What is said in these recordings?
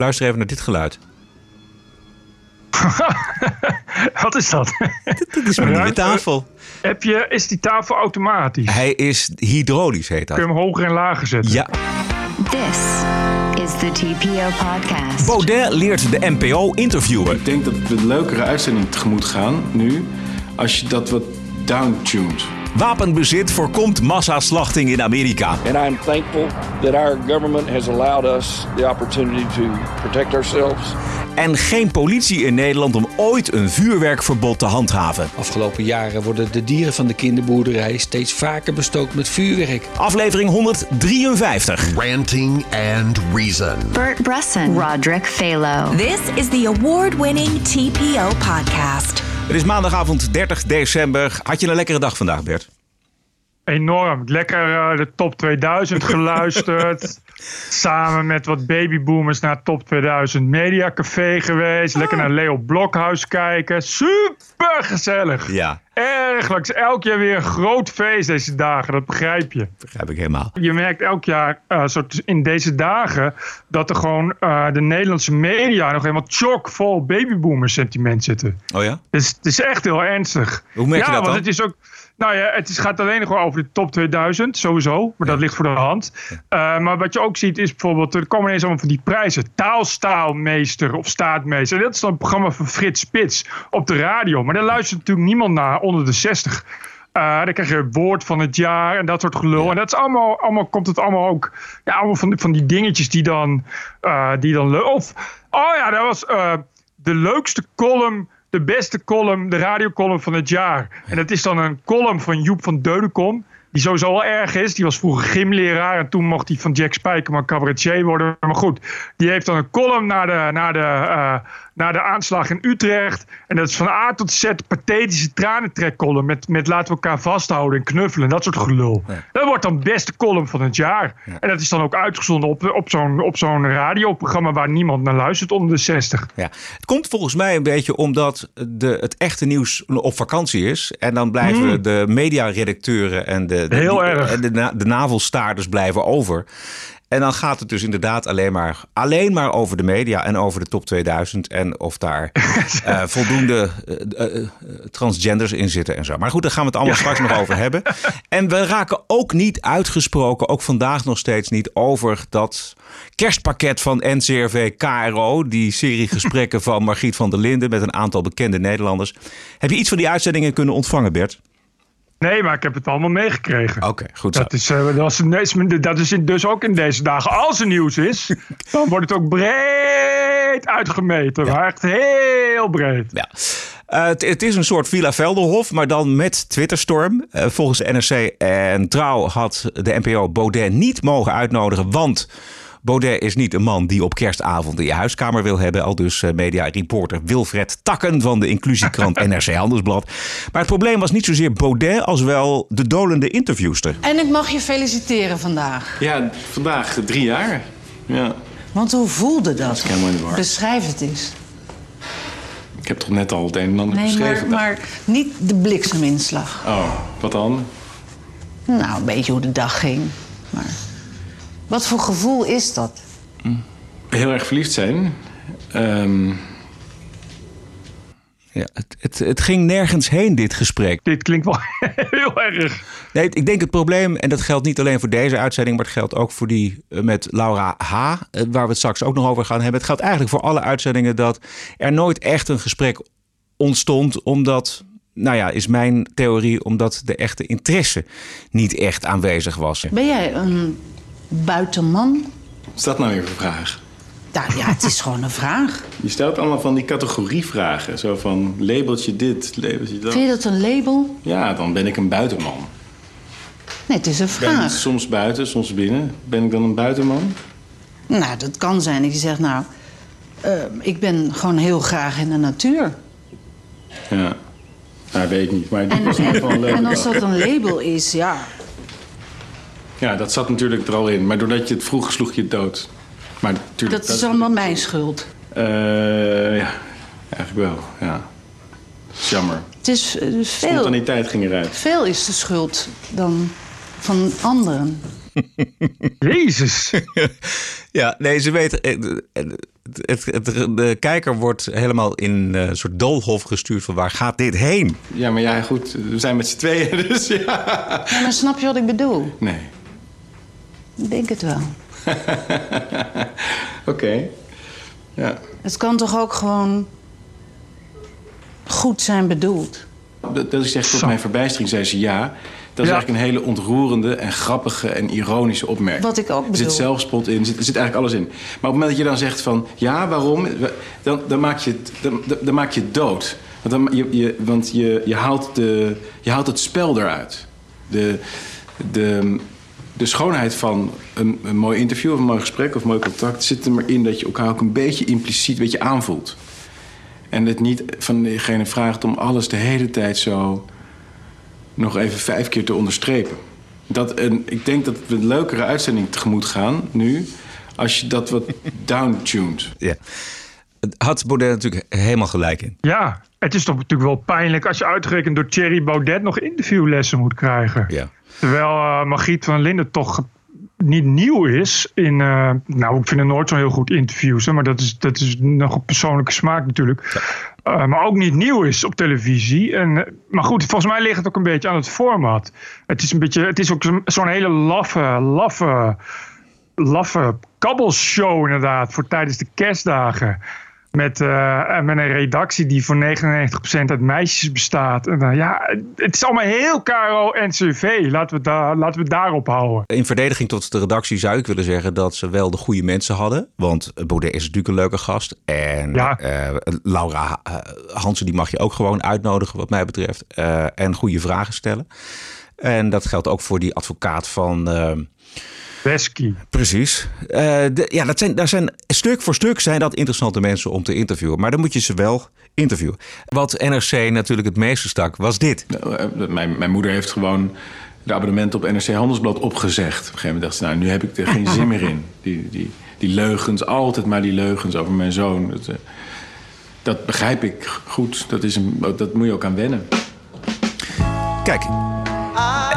Luister even naar dit geluid. Wat is dat? Dit is mijn nieuwe tafel. Heb je, is die tafel automatisch? Hij is hydraulisch, heet Kun je dat. hem hoger en lager zetten? Ja. This is the TPO podcast. Baudet leert de NPO interviewen. Ik denk dat we een leukere uitzending tegemoet gaan nu als je dat wat downtuned. Wapenbezit voorkomt massaslachting in Amerika. And I'm thankful that our government has allowed us the opportunity to protect ourselves. En geen politie in Nederland om ooit een vuurwerkverbod te handhaven. Afgelopen jaren worden de dieren van de kinderboerderij steeds vaker bestookt met vuurwerk. Aflevering 153. Ranting and Reason. Bert Bresson, Roderick Phalo. This is the award winning TPO podcast. Het is maandagavond 30 december. Had je een lekkere dag vandaag, Bert? Enorm. Lekker eh, de top 2000 geluisterd. Samen met wat babyboomers naar top 2000 Mediacafé geweest. Lekker naar Leo Blokhuis kijken. Super gezellig. Ja, Erg leuk. Het is elk jaar weer een groot feest deze dagen. Dat begrijp je. begrijp ik helemaal. Je merkt elk jaar eh, soort in deze dagen dat er gewoon eh, de Nederlandse media nog helemaal chockvol babyboomer sentiment zitten. Oh ja? Dus het is echt heel ernstig. Hoe merk je ja, dat want dan? het is ook. Nou ja, het is, gaat alleen nog over de top 2000, sowieso. Maar dat ligt voor de hand. Eh, maar wat je ook ziet is bijvoorbeeld, er komen ineens allemaal van die prijzen. Taalstaalmeester of staatmeester. En dat is dan een programma van Frits Spits op de radio. Maar daar luistert natuurlijk niemand naar onder de 60. Eh, dan krijg je woord van het jaar en dat soort gelul. En dat is allemaal, allemaal, komt het allemaal ook. Ja, allemaal van, die- van die dingetjes die dan. eh die dan of, oh ja, dat was de leukste column. De beste column, de radiocolumn van het jaar. En dat is dan een column van Joep van Deudekom. Die sowieso al erg is. Die was vroeger gymleraar. En toen mocht hij van Jack Spijkerman cabaretier worden. Maar goed, die heeft dan een column naar de, naar de, eh, naar de aanslag in Utrecht. En dat is van A tot Z pathetische tranentrekcolumn. Met, met laten we elkaar vasthouden en knuffelen. Dat soort gelul. Dat wordt dan beste column van het jaar. En dat is dan ook uitgezonden op, op zo'n op zo'n radioprogramma waar niemand naar luistert onder de 60. Ja. Het komt volgens mij een beetje omdat de, het echte nieuws op vakantie is. En dan blijven de mediaredacteuren en de, de, Hmm. Heel erg. de, na- de navelstaarders blijven over. En dan gaat het dus inderdaad alleen maar, alleen maar over de media en over de top 2000. En of daar eh, voldoende eh, eh, transgenders in zitten en zo. Maar goed, daar gaan we het allemaal straks nog over hebben. En we raken ook niet uitgesproken, ook vandaag nog steeds niet, over dat kerstpakket van NCRV KRO. Die serie gesprekken van Margriet van der Linden met een aantal bekende Nederlanders. Heb je iets van die uitzendingen kunnen ontvangen, Bert? Nee, maar ik heb het allemaal meegekregen. Oké, goed zo. Dat is, eh, dat, is, dat is dus ook in deze dagen. Als er nieuws is, dan wordt het ook breed uitgemeten. Maar echt heel breed. Ja. Eh, het, het is een soort Villa Velderhof, maar dan met Twitterstorm. Eh, volgens NRC en Trouw had de NPO Baudet niet mogen uitnodigen, want Baudet is niet een man die op kerstavond in je huiskamer wil hebben. Al dus eh, media-reporter Wilfred Takken van de inclusiekrant NRC Handelsblad. Maar het probleem was niet zozeer Baudet als wel de dolende interviewster. En ik mag je feliciteren vandaag. Ja, vandaag drie jaar. Ja, Want hoe voelde dat? helemaal in de war. Beschrijf het eens. ik heb toch net al het een en ander Nee, maar, beschreven. maar niet de blikseminslag. Oh, wat dan? Nou, een beetje hoe de dag ging. Maar wat voor gevoel is dat? Heel erg verliefd zijn. Ehm, Ja, het, het, het ging nergens heen, dit gesprek. Dit klinkt wel heel erg. Nee, ik denk het probleem, en dat geldt niet alleen voor deze uitzending, maar het geldt ook voor die eh, met Laura H., eh, waar we het straks ook nog over gaan hebben. Het geldt eigenlijk voor alle uitzendingen dat er nooit echt een gesprek ontstond, omdat, nou ja, is mijn theorie, omdat de echte interesse niet echt aanwezig was. Ben jij een buitenman? wat is dat nou weer voor vraag? Nou ja, het is gewoon een vraag. Je stelt allemaal van die categorievragen. Zo van labeltje dit, labeltje dat. Vind je dat een label? Ja, dan ben ik een buitenman. Nee, het is een Ben ik vraag. soms buiten, soms binnen. Ben ik dan een buitenman? Nou, dat kan zijn je zegt, nou, eh, ik ben gewoon heel graag in de natuur. Ja. Nou, weet ik niet. Maar En, een en, en als dat een label is, ja. Ja, dat zat natuurlijk er al in. Maar doordat je het vroeg, sloeg je het dood. Maar natuurlijk... Dat is allemaal mijn schuld. Eh, ja, eigenlijk wel, ja. Dat is jammer. Het is eh, veel, Spontaniteit ging eruit. veel is de schuld dan van anderen. Jezus. Ja, nee, ze weten. eh, het, het, de kijker wordt helemaal in een soort doolhof gestuurd van waar gaat dit heen? Ja, maar ja, goed, we zijn met z'n tweeën, dus ja. Ja, maar snap je wat ik bedoel? Nee. Ik denk het wel. Oké. Ja. Het kan toch ook gewoon goed zijn bedoeld? Dat, dat ik zeg tot mijn verbijstering, zei ze ja. Dat is Ja. eigenlijk een hele ontroerende en grappige en ironische opmerking. Wat ik ook Er zit bedoel. zelfspot in, er zit, er zit eigenlijk alles in. Maar op het moment dat je dan zegt van ja, waarom? Dan, dan, maak, je het, dan, dan- dan maak je het dood. Want, dan, je, je, want je, je, haalt de, je haalt het spel eruit. De, de, de schoonheid van een, een mooi interview of een mooi gesprek of een mooi contact zit er maar in dat je elkaar ook een beetje impliciet een beetje aanvoelt. En het niet van degene vraagt om alles de hele tijd zo nog even vijf keer te onderstrepen. Dat, en ik denk dat we een leukere uitzending tegemoet gaan nu... als je dat wat downtuned. Ja. Het Had Baudet natuurlijk helemaal gelijk in. Ja, het is toch natuurlijk wel pijnlijk als je uitgerekend door Thierry Baudet nog interviewlessen moet krijgen. Ja. Terwijl eh Margriet van Linden toch niet nieuw is in... eh, nou, ik vind het nooit zo'n heel goed interviews, hè, maar dat is, dat is nog een persoonlijke smaak natuurlijk. Eh, maar ook niet nieuw is op televisie. En, maar goed, volgens mij ligt het ook een beetje aan het format. Het is, een beetje, het is ook zo'n zo'n hele laffe, laffe, laffe kabbelshow inderdaad voor tijdens de kerstdagen. Met, eh, met een redactie die voor 99% uit meisjes bestaat. En, eh, ja, het is allemaal heel KRO-NCV. Laten we, daar- laten we het daarop houden. In verdediging tot de redactie zou ik willen zeggen dat ze wel de goede mensen hadden. Want Baudet is natuurlijk een leuke gast. En Ja. eh, Laura Hansen, die mag je ook gewoon uitnodigen wat mij betreft. En goede vragen stellen. En dat geldt ook voor die advocaat van... Wesky. Precies. Eh, de, ja, dat zijn, daar zijn, stuk voor stuk zijn dat interessante mensen om te interviewen. Maar dan moet je ze wel interviewen. Wat NRC natuurlijk het meeste stak, was dit. Nou, eh, Mijn, mijn moeder heeft gewoon de abonnement op NRC Handelsblad opgezegd. Op een gegeven moment dacht ze, nou, nu heb ik er geen zin meer in. Die, die, die leugens, altijd maar die leugens over mijn zoon. Dat, eh, dat begrijp ik goed. Dat, is een, dat moet je ook aan wennen. Kijk.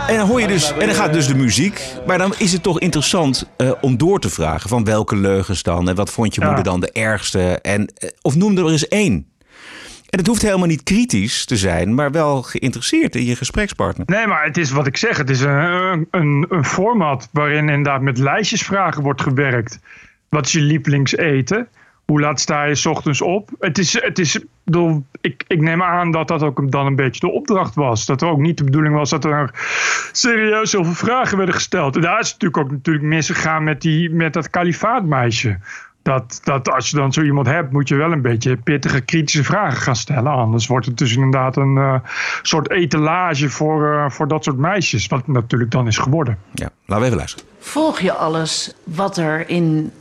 En dan hoor je dus, en dan gaat dus de muziek. Maar dan is het toch interessant eh, om door te vragen van welke leugens dan. En wat vond je Ja. moeder dan de ergste? En, eh, of noem er eens één. En het hoeft helemaal niet kritisch te zijn, maar wel geïnteresseerd in je gesprekspartner. Nee, maar het is wat ik zeg. Het is een, een, een format waarin inderdaad met lijstjesvragen wordt gewerkt. Wat is je lievelingseten? Hoe laat sta je 's ochtends op? Het is, het is, ik bedoel, ik, ik neem aan dat dat ook dan een beetje de opdracht was. Dat er ook niet de bedoeling was dat er serieus heel veel vragen werden gesteld. En daar is het natuurlijk ook natuurlijk misgegaan met, die, met dat kalifaatmeisje. Dat, dat als je dan zo iemand hebt, moet je wel een beetje pittige, kritische vragen gaan stellen. Anders wordt het dus inderdaad een eh, soort etalage voor, eh, voor dat soort meisjes. Wat natuurlijk dan is geworden. Ja, laten we even luisteren. Volg je alles wat er in,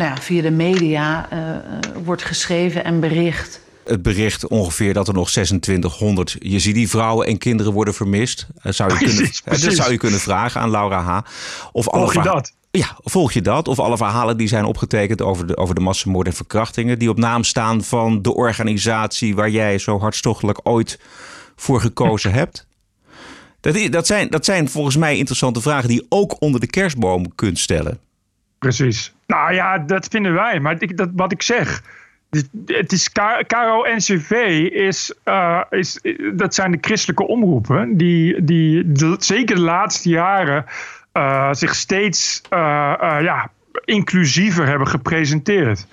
nou ja, via de media eh, eh, wordt geschreven en bericht? Het bericht ongeveer dat er nog 2600 Jezidi-vrouwen en kinderen worden vermist. Eh, zou je Precies, kunnen, dat zou je kunnen vragen aan Laura H. Of Volg je dat? Ja, volg je dat? Of alle verhalen die zijn opgetekend over de, over de massamoord en verkrachtingen... die op naam staan van de organisatie waar jij zo hartstochtelijk ooit voor gekozen hebt? Dat, dat, zijn, dat zijn volgens mij interessante vragen die je ook onder de kerstboom kunt stellen. Precies. Nou ja, dat vinden wij. Maar ik, dat, wat ik zeg. Het is K- KRO-NCV is, eh, is, dat zijn de christelijke omroepen die, die de- zeker de laatste jaren eh, zich steeds eh, ja, inclusiever hebben gepresenteerd.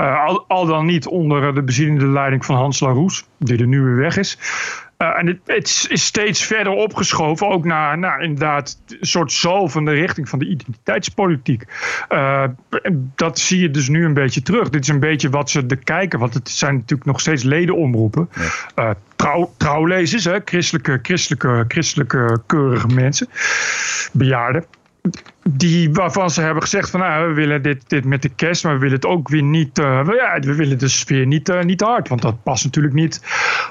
Eh, al, al dan niet onder de bezielende leiding van Hans Laroes, die er nu weer weg is. Eh, en het, het is- steeds verder opgeschoven, ook naar, naar inderdaad een soort zalvende richting van de identiteitspolitiek. Eh, en dat zie je dus nu een beetje terug. Dit is een beetje wat ze de kijken, want het zijn natuurlijk nog steeds ledenomroepen. Eh, trouw, trouwlezers, hè, christelijke, christelijke, christelijke keurige mensen, bejaarden. Die, waarvan ze hebben gezegd van nou, we willen dit, dit met de kerst, maar we willen het ook weer niet. eh, we- ja, we willen de sfeer niet, eh, niet hard. Want dat past natuurlijk niet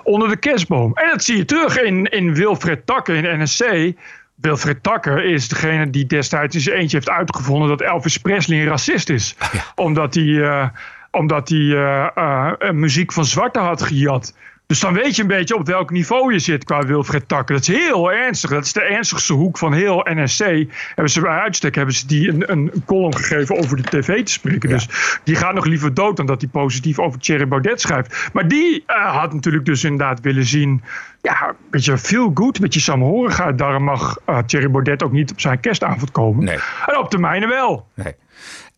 onder de kerstboom. En dat zie je terug in, in Wilfred Takker in NSC. Wilfred Takker is degene die destijds in zijn eentje heeft uitgevonden dat Elvis Presley een racist is. Omdat hij, eh, omdat hij muziek van zwarte had gejat. Dus dan weet je een beetje op welk niveau je zit qua Wilfred Takken. Dat is heel ernstig. Dat is de ernstigste hoek van heel NSC. Hebben ze bij uitstek hebben ze die een, een column gegeven over de tv te spreken. Dus die gaat nog liever dood dan dat hij positief over Thierry Baudet schrijft. Maar die uh, had natuurlijk dus inderdaad willen zien. Ja, een beetje feel good, een beetje saamhorigheid. Daarom mag uh, Thierry Baudet ook niet op zijn kerstavond komen. Nee. En op termijn wel. Nee.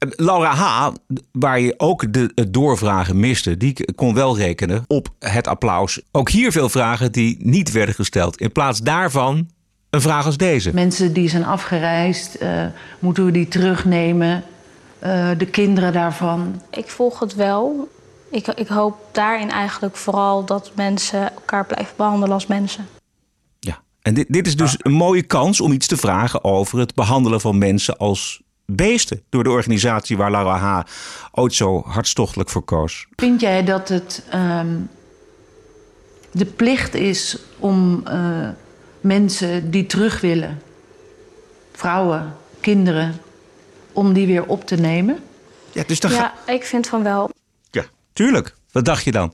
Laura H., waar je ook de, het doorvragen miste, die kon wel rekenen op het applaus. Ook hier veel vragen die niet werden gesteld. In plaats daarvan een vraag als deze. Mensen die zijn afgereisd, uh, moeten we die terugnemen? Uh, de kinderen daarvan? Ik volg het wel. Ik, ik hoop daarin eigenlijk vooral dat mensen elkaar blijven behandelen als mensen. Ja, en dit, dit is dus een mooie kans om iets te vragen over het behandelen van mensen als beesten door de organisatie waar Laura H. ooit zo hartstochtelijk voor koos. Vind jij dat het um, de plicht is om uh, mensen die terug willen, vrouwen, kinderen, om die weer op te nemen? Ja, dus dan ja ik vind van wel. Ja, tuurlijk. Wat dacht je dan?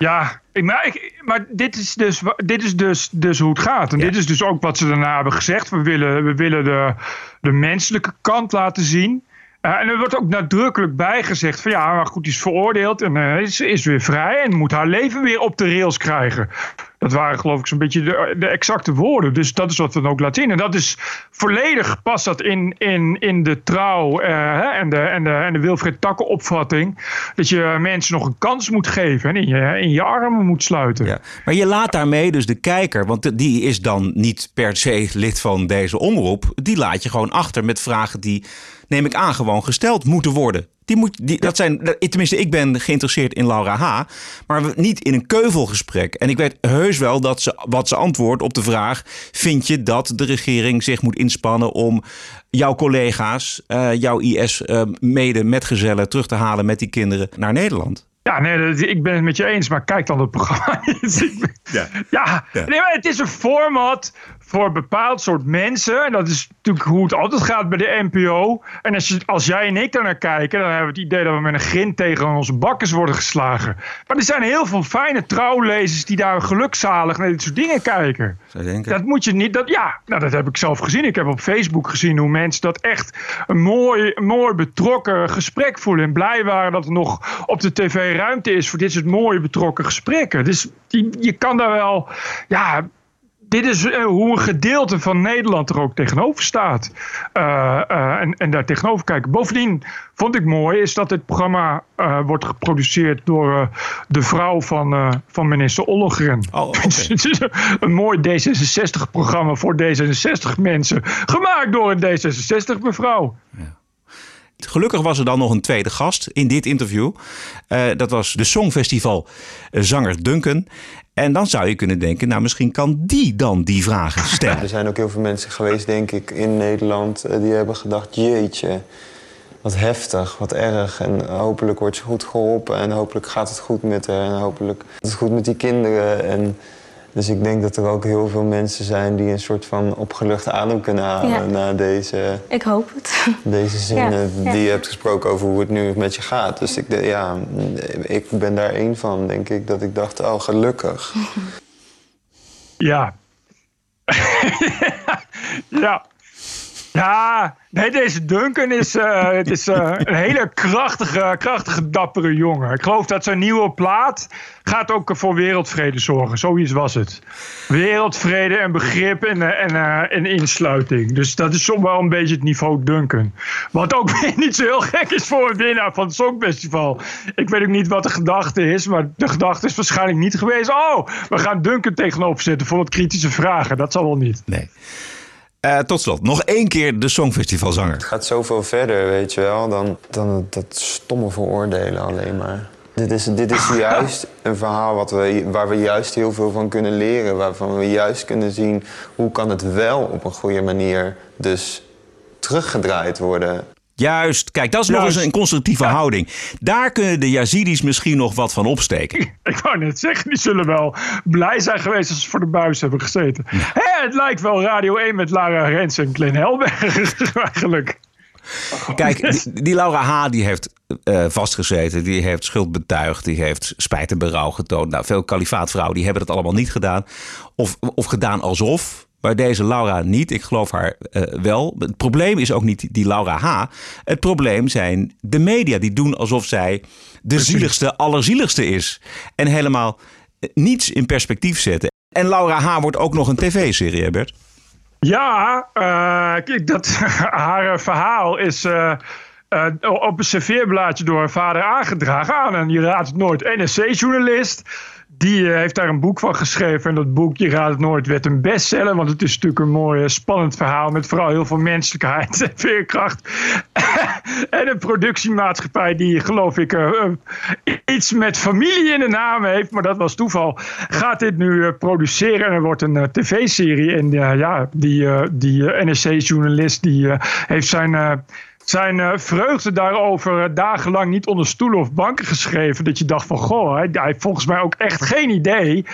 Ja, maar, ik, maar dit is, dus, dit is dus, dus hoe het gaat. En ja. dit is dus ook wat ze daarna hebben gezegd. We willen, we willen de, de menselijke kant laten zien. Uh, en er wordt ook nadrukkelijk bijgezegd van ja, maar goed, die is veroordeeld en uh, is, is weer vrij en moet haar leven weer op de rails krijgen. Dat waren geloof ik zo'n beetje de, exacte woorden. Dus dat is wat we dan ook laten zien. En dat is volledig past dat in, in, in de trouw uh, en, de, en, de, en de Wilfred Takken opvatting. Dat je mensen nog een kans moet geven en in je, in je armen moet sluiten. Ja. Maar je laat daarmee dus de kijker, want die is dan niet per se lid van deze omroep. Die laat je gewoon achter met vragen die, neem ik aan, gewoon gesteld moeten worden. Die moet, die, dat zijn, tenminste, ik ben geïnteresseerd in Laura H. Maar niet in een keuvelgesprek. En ik weet heus wel dat ze, wat ze antwoordt op de vraag: vind je dat de regering zich moet inspannen om jouw collega's, uh, jouw IS-mede-metgezellen terug te halen met die kinderen naar Nederland? Ja, nee, ik ben het met je eens, maar kijk dan het programma. ja, ja. ja. Nee, maar het is een format voor een bepaald soort mensen. En dat is natuurlijk hoe het altijd gaat bij de NPO. En als, je, als jij en ik daar naar kijken, dan hebben we het idee dat we met een grind tegen onze bakkers worden geslagen. Maar er zijn heel veel fijne trouwlezers die daar gelukzalig naar dit soort dingen kijken. Dat moet je niet. Dat, ja, nou, dat heb ik zelf gezien. Ik heb op Facebook gezien hoe mensen dat echt een mooi, mooi betrokken gesprek voelen. En blij waren dat er nog op de tv ruimte is voor dit soort mooie betrokken gesprekken. Dus je, je kan daar wel. Ja, dit is uh, hoe een gedeelte van Nederland er ook tegenover staat. Uh, uh, en, en daar tegenover kijken. Bovendien vond ik mooi is dat dit programma wordt geproduceerd door de vrouw van, van minister Ollogren. Oh, okay. het is een mooi D66-programma voor D66 mensen. Gemaakt door een D66 mevrouw. Ja. Gelukkig was er dan nog een tweede gast in dit interview. Uh, dat was de Songfestival zanger Duncan. En dan zou je kunnen denken, nou misschien kan die dan die vragen stellen. Er zijn ook heel veel mensen geweest, denk ik, in Nederland... die hebben gedacht, jeetje, wat heftig, wat erg. En hopelijk wordt ze goed geholpen en hopelijk gaat het goed met haar... en hopelijk gaat het goed met die kinderen. En dus ik denk dat er ook heel veel mensen zijn die een soort van opgeluchte adem kunnen halen ja. na deze. Ik hoop het. Deze zinnen ja, ja. die je hebt gesproken over hoe het nu met je gaat. Dus ik, ja, ik ben daar één van, denk ik, dat ik dacht, oh, gelukkig. Ja. ja. Ja, nee, deze Duncan is, uh, het is uh, een hele krachtige, krachtige, dappere jongen. Ik geloof dat zijn nieuwe plaat gaat ook voor wereldvrede zorgen. Zoiets was het. Wereldvrede en begrip en, uh, en, en insluiting. Dus dat is soms wel een beetje het niveau Duncan. Wat ook weer niet zo heel gek is voor een winnaar van het Songfestival. Ik weet ook niet wat de gedachte is, maar de gedachte is waarschijnlijk niet geweest. Oh, we gaan Duncan tegenover zetten voor wat kritische vragen. Dat zal wel niet. Nee. Uh, tot slot, nog één keer de Songfestivalzanger. Het gaat zoveel verder, weet je wel, dan, dan dat stomme veroordelen alleen maar. Dit is, dit is juist een verhaal wat we, waar we juist heel veel van kunnen leren. Waarvan we juist kunnen zien hoe kan het wel op een goede manier dus teruggedraaid worden. Juist, kijk, dat is Juist. nog eens een constructieve ja. houding. Daar kunnen de Yazidis misschien nog wat van opsteken. Ik wou net zeggen, die zullen wel blij zijn geweest als ze voor de buis hebben gezeten. Ja. Het lijkt wel Radio 1 met Lara Rens en Glenn Helberg eigenlijk. Kijk, die, die Laura H. die heeft eh, vastgezeten, die heeft schuld betuigd, die heeft spijt en berouw getoond. Nou, veel kalifaatvrouwen die hebben dat allemaal niet gedaan. Of, of gedaan alsof. Maar deze Laura niet. Ik geloof haar eh, wel. Het probleem is ook niet die Laura H. Het probleem zijn de media. Die doen alsof zij de zieligste, allerzieligste is. En helemaal niets in perspectief zetten. En Laura H. wordt ook nog een tv-serie, Bert? Ja, eh, kijk, dat, haar verhaal is eh, eh, op een serveerblaadje door haar vader aangedragen aan een Je raadt het nooit NSC-journalist. Die heeft daar een boek van geschreven. En dat boek, Je raadt het nooit, werd een bestseller. Want het is natuurlijk een mooi, spannend verhaal. Met vooral heel veel menselijkheid en veerkracht. en een productiemaatschappij die, geloof ik, iets met familie in de naam heeft. Maar dat was toeval. Gaat dit nu produceren. En er wordt een tv-serie. En ja, die, die NSC-journalist die heeft zijn zijn uh, vreugde daarover uh, dagenlang niet onder stoelen of banken geschreven. Dat je dacht van, goh, hij, hij heeft volgens mij ook echt geen idee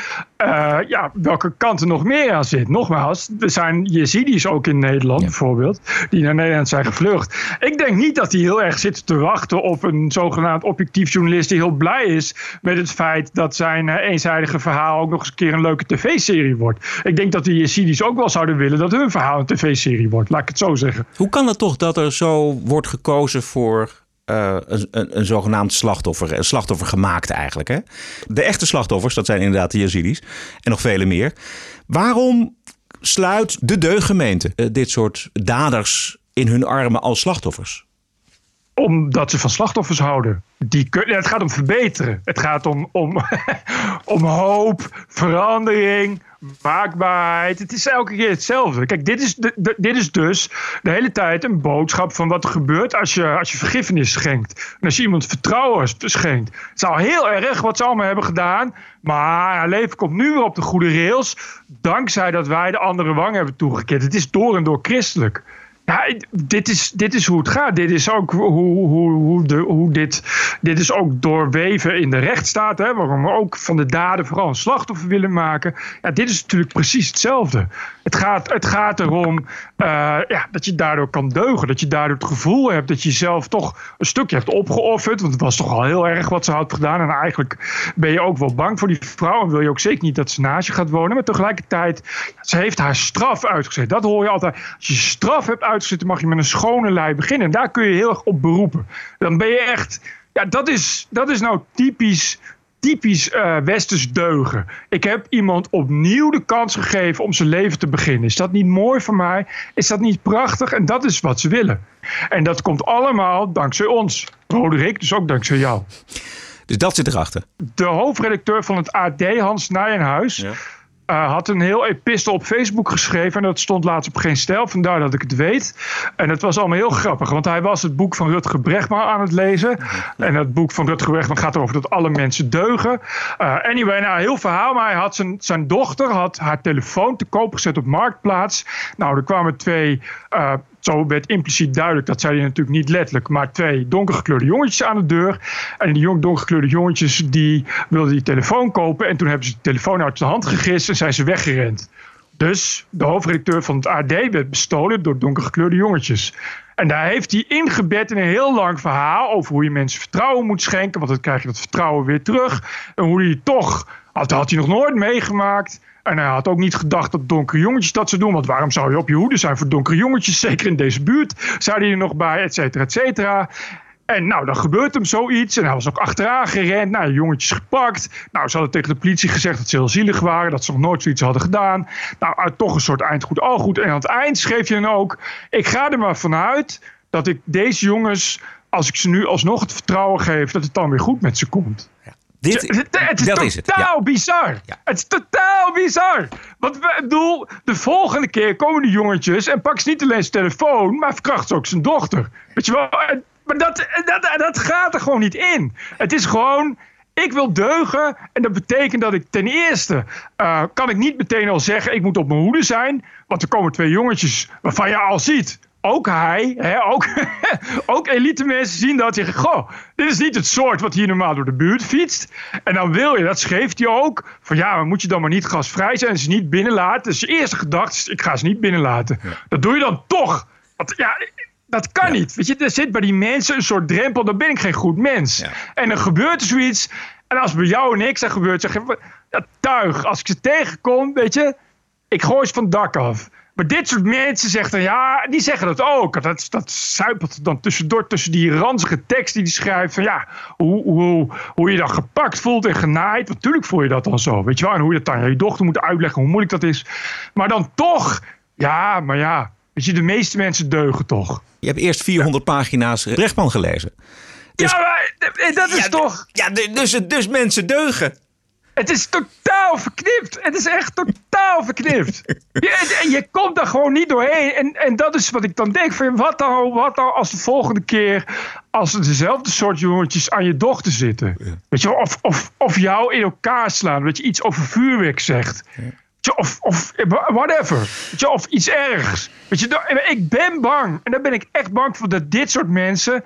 uh, ja, welke kant er nog meer aan zit. Nogmaals, er zijn Jezidis ook in Nederland bijvoorbeeld, die naar Nederland zijn gevlucht. Ik denk niet dat hij heel erg zit te wachten op een zogenaamd objectief journalist die heel blij is met het feit dat zijn eenzijdige verhaal ook nog eens een keer een leuke tv-serie wordt. Ik denk dat de Jezidis ook wel zouden willen dat hun verhaal een tv-serie wordt, laat ik het zo zeggen. Hoe kan het toch dat er zo wordt gekozen voor uh, een, een, een, zogenaamd slachtoffer. Een slachtoffer gemaakt eigenlijk. Hè? De echte slachtoffers, dat zijn inderdaad de Yazidis. En nog vele meer. Waarom sluit de deugdgemeente uh, dit soort daders in hun armen als slachtoffers? Omdat ze van slachtoffers houden. Die het gaat om verbeteren. Het gaat om, om, om hoop, verandering, maakbaarheid. Het is elke keer hetzelfde. Kijk, dit is, de, dit is dus de hele tijd een boodschap van wat er gebeurt als je, als je vergiffenis schenkt. En als je iemand vertrouwen schenkt. Het is al heel erg wat ze allemaal hebben gedaan. Maar haar leven komt nu weer op de goede rails. Dankzij dat wij de andere wang hebben toegekend. Het is door en door christelijk. Dit is, dit is hoe het gaat. Dit is ook hoe, hoe, hoe, de, hoe dit, dit is ook doorweven in de rechtsstaat. Hè, waarom we ook van de daden vooral een slachtoffer willen maken. Ja, dit is natuurlijk precies hetzelfde. Het gaat, het gaat erom uh, ja, dat je daardoor kan deugen. Dat je daardoor het gevoel hebt dat je jezelf toch een stukje hebt opgeofferd. Want het was toch al heel erg wat ze had gedaan. En eigenlijk ben je ook wel bang voor die vrouw. En wil je ook zeker niet dat ze naast je gaat wonen. Maar tegelijkertijd, ze heeft haar straf uitgezet. Dat hoor je altijd. Als je straf hebt uitgezet uitzitten, mag je met een schone lei beginnen. En daar kun je heel erg op beroepen. Dan ben je echt. Ja, dat is, dat is nou typisch typisch uh, westers deugen. Ik heb iemand opnieuw de kans gegeven om zijn leven te beginnen. Is dat niet mooi voor mij? Is dat niet prachtig? En dat is wat ze willen. En dat komt allemaal dankzij ons. Roderick, dus ook dankzij jou. Dus dat zit erachter. De hoofdredacteur van het AD, Hans Nijenhuis. Ja uh, had een heel epistel op Facebook geschreven. En dat stond laatst op geen stijl, vandaar dat ik het weet. En het was allemaal heel grappig, want hij was het boek van Rutger Bregma aan het lezen. En het boek van Rutger Bregma gaat erover dat alle mensen deugen. Uh, anyway, nou, heel verhaal, maar hij had zijn, zijn dochter had haar telefoon te koop gezet op Marktplaats. Nou, er kwamen twee uh, zo werd impliciet duidelijk, dat zei hij natuurlijk niet letterlijk, maar twee donkergekleurde jongetjes aan de deur. En die jong, donkergekleurde jongetjes die wilden die telefoon kopen. En toen hebben ze de telefoon uit de hand gegist en zijn ze weggerend. Dus de hoofdredacteur van het AD werd bestolen door donkergekleurde jongetjes. En daar heeft hij ingebed in een heel lang verhaal over hoe je mensen vertrouwen moet schenken. Want dan krijg je dat vertrouwen weer terug. En hoe hij toch, dat had hij nog nooit meegemaakt en hij had ook niet gedacht dat donkere jongetjes dat ze doen. Want waarom zou je op je hoede zijn voor donkere jongetjes? Zeker in deze buurt. Zou hij er nog bij, et cetera, et cetera. En nou, dan gebeurt hem zoiets. En hij was ook achteraan gerend. Nou, jongetjes gepakt. Nou, ze hadden tegen de politie gezegd dat ze heel zielig waren. Dat ze nog nooit zoiets hadden gedaan. Nou, toch een soort eindgoed, al goed. En aan het eind schreef je dan ook... Ik ga er maar vanuit dat ik deze jongens... Als ik ze nu alsnog het vertrouwen geef... dat het dan weer goed met ze komt. Ja. Dit, het is dat totaal is het. Ja. bizar. Het is totaal bizar. Want ik bedoel, de volgende keer komen die jongetjes en pakken ze niet alleen zijn telefoon, maar verkrachten ze ook zijn dochter. Weet je wel? Maar dat, dat, dat gaat er gewoon niet in. Het is gewoon. Ik wil deugen en dat betekent dat ik ten eerste uh, kan ik niet meteen al zeggen ik moet op mijn hoede zijn, want er komen twee jongetjes waarvan je al ziet ook hij, hè, ook, ook elite mensen zien dat. Zeggen, goh, dit is niet het soort wat hier normaal door de buurt fietst. En dan wil je, dat schreef hij ook. Van ja, maar moet je dan maar niet gasvrij zijn en ze niet binnenlaten. Dus je eerste gedachte is, ik ga ze niet binnenlaten. Dat doe je dan toch. Want ja, Dat kan niet. Weet je, er zit bij die mensen een soort drempel. Dan ben ik geen goed mens. En dan gebeurt er zoiets. En als bij jou niks er gebeurt, zeg je, ja, tuig. Als ik ze tegenkom, weet je, ik gooi ze van het dak af. Maar dit soort mensen zeggen dan, ja, die zeggen dat ook. Dat, dat zuipelt dan tussendoor tussen die ranzige tekst die die schrijft. Van ja, hoe, hoe, hoe je dan gepakt voelt en genaaid. Natuurlijk voel je dat dan zo. Weet je wel? En hoe je dat aan je dochter moet uitleggen, hoe moeilijk dat is. Maar dan toch, ja, maar ja. Weet je, de meeste mensen deugen toch. Je hebt eerst 400 pagina's Brechtman gelezen. ja, maar dat is toch... Ja, dus, dus mensen deugen. Het is totaal verknipt. Het is echt totaal verknipt. Je, je komt daar gewoon niet doorheen. En, en dat is wat ik dan denk. Van, wat, dan, wat dan als de volgende keer... als er dezelfde soort jongetjes aan je dochter zitten. Weet je, of, of, of jou in elkaar slaan. Dat je iets over vuurwerk zegt. Of, of whatever. Weet je, of iets ergs. Weet je, ik ben bang. En daar ben ik echt bang voor. Dat dit soort mensen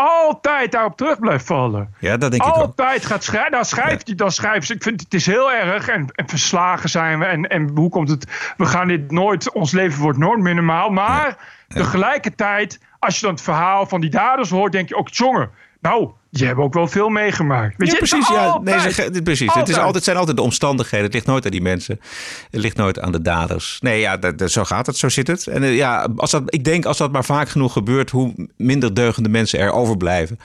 altijd daarop terug blijft vallen. Ja, dat denk ik Altijd gaat schrijven. Dan schrijft hij, dan schrijft ze. Ik vind het is heel erg. En, en, verslagen zijn we. En, en hoe komt het? We gaan dit nooit. Ons leven wordt nooit minimaal. Maar tegelijkertijd, als je dan het verhaal van die daders hoort, denk je ook, jongen. Nou, je hebt ook wel veel meegemaakt. Weet ja, je? precies. Ja, nee, ze, precies. Het, is altijd, zijn altijd de omstandigheden. Het ligt nooit aan die mensen. Het ligt nooit aan de daders. Nee, ja, dat, zo gaat het. Zo zit het. En eh, ja, als dat, ik denk als dat maar vaak genoeg gebeurt, hoe minder deugende mensen er overblijven.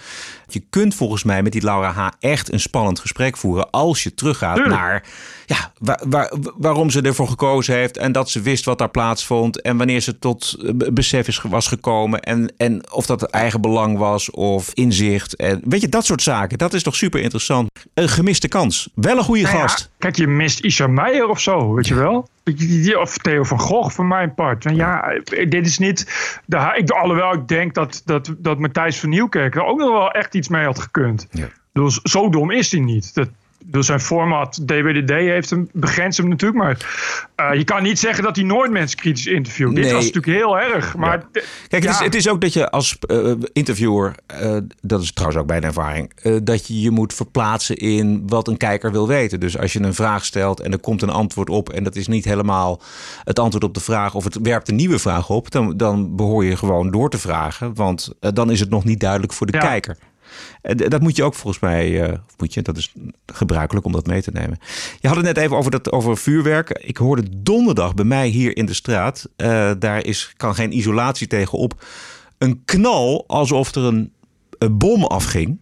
Je kunt volgens mij met die Laura H. echt een spannend gesprek voeren. Als je teruggaat naar ja, waar, waar, waarom ze ervoor gekozen heeft. En dat ze wist wat daar plaatsvond. En wanneer ze tot eh, besef is, was gekomen. En, en of dat eigen belang was of inzicht. En weet je, dat soort zaken. Dat is toch super interessant. Een gemiste kans. Wel een goede Nou ja, gast. Kijk, je mist Isha Meijer of zo, weet je wel? Of Theo van Gogh van mijn part. En ja, dit is niet... De, ik, alhoewel ik denk dat, dat, dat Matthijs van Nieuwkerk er ook nog wel echt iets mee had gekund. Dus zo dom is hij niet. Dat, dus zijn format DWDD heeft hem, begrenst hem natuurlijk. Maar eh, je kan niet zeggen dat hij nooit mensen kritisch interviewt. Dit was natuurlijk heel erg. Maar Kijk, het, is, het is ook dat je als eh, interviewer, eh, dat is trouwens ook mijn ervaring, dat je je moet verplaatsen in wat een kijker wil weten. Dus als je een vraag stelt en er komt een antwoord op en dat is niet helemaal het antwoord op de vraag of het werpt een nieuwe vraag op, dan, dan behoor je gewoon door te vragen, want dan is het nog niet duidelijk voor de Ja. kijker. Dat moet je ook volgens mij, of moet je, dat is gebruikelijk om dat mee te nemen. Je had het net even over, dat, over vuurwerk. Ik hoorde donderdag bij mij hier in de straat, eh, daar is, kan geen isolatie tegenop, een knal alsof er een, een bom afging.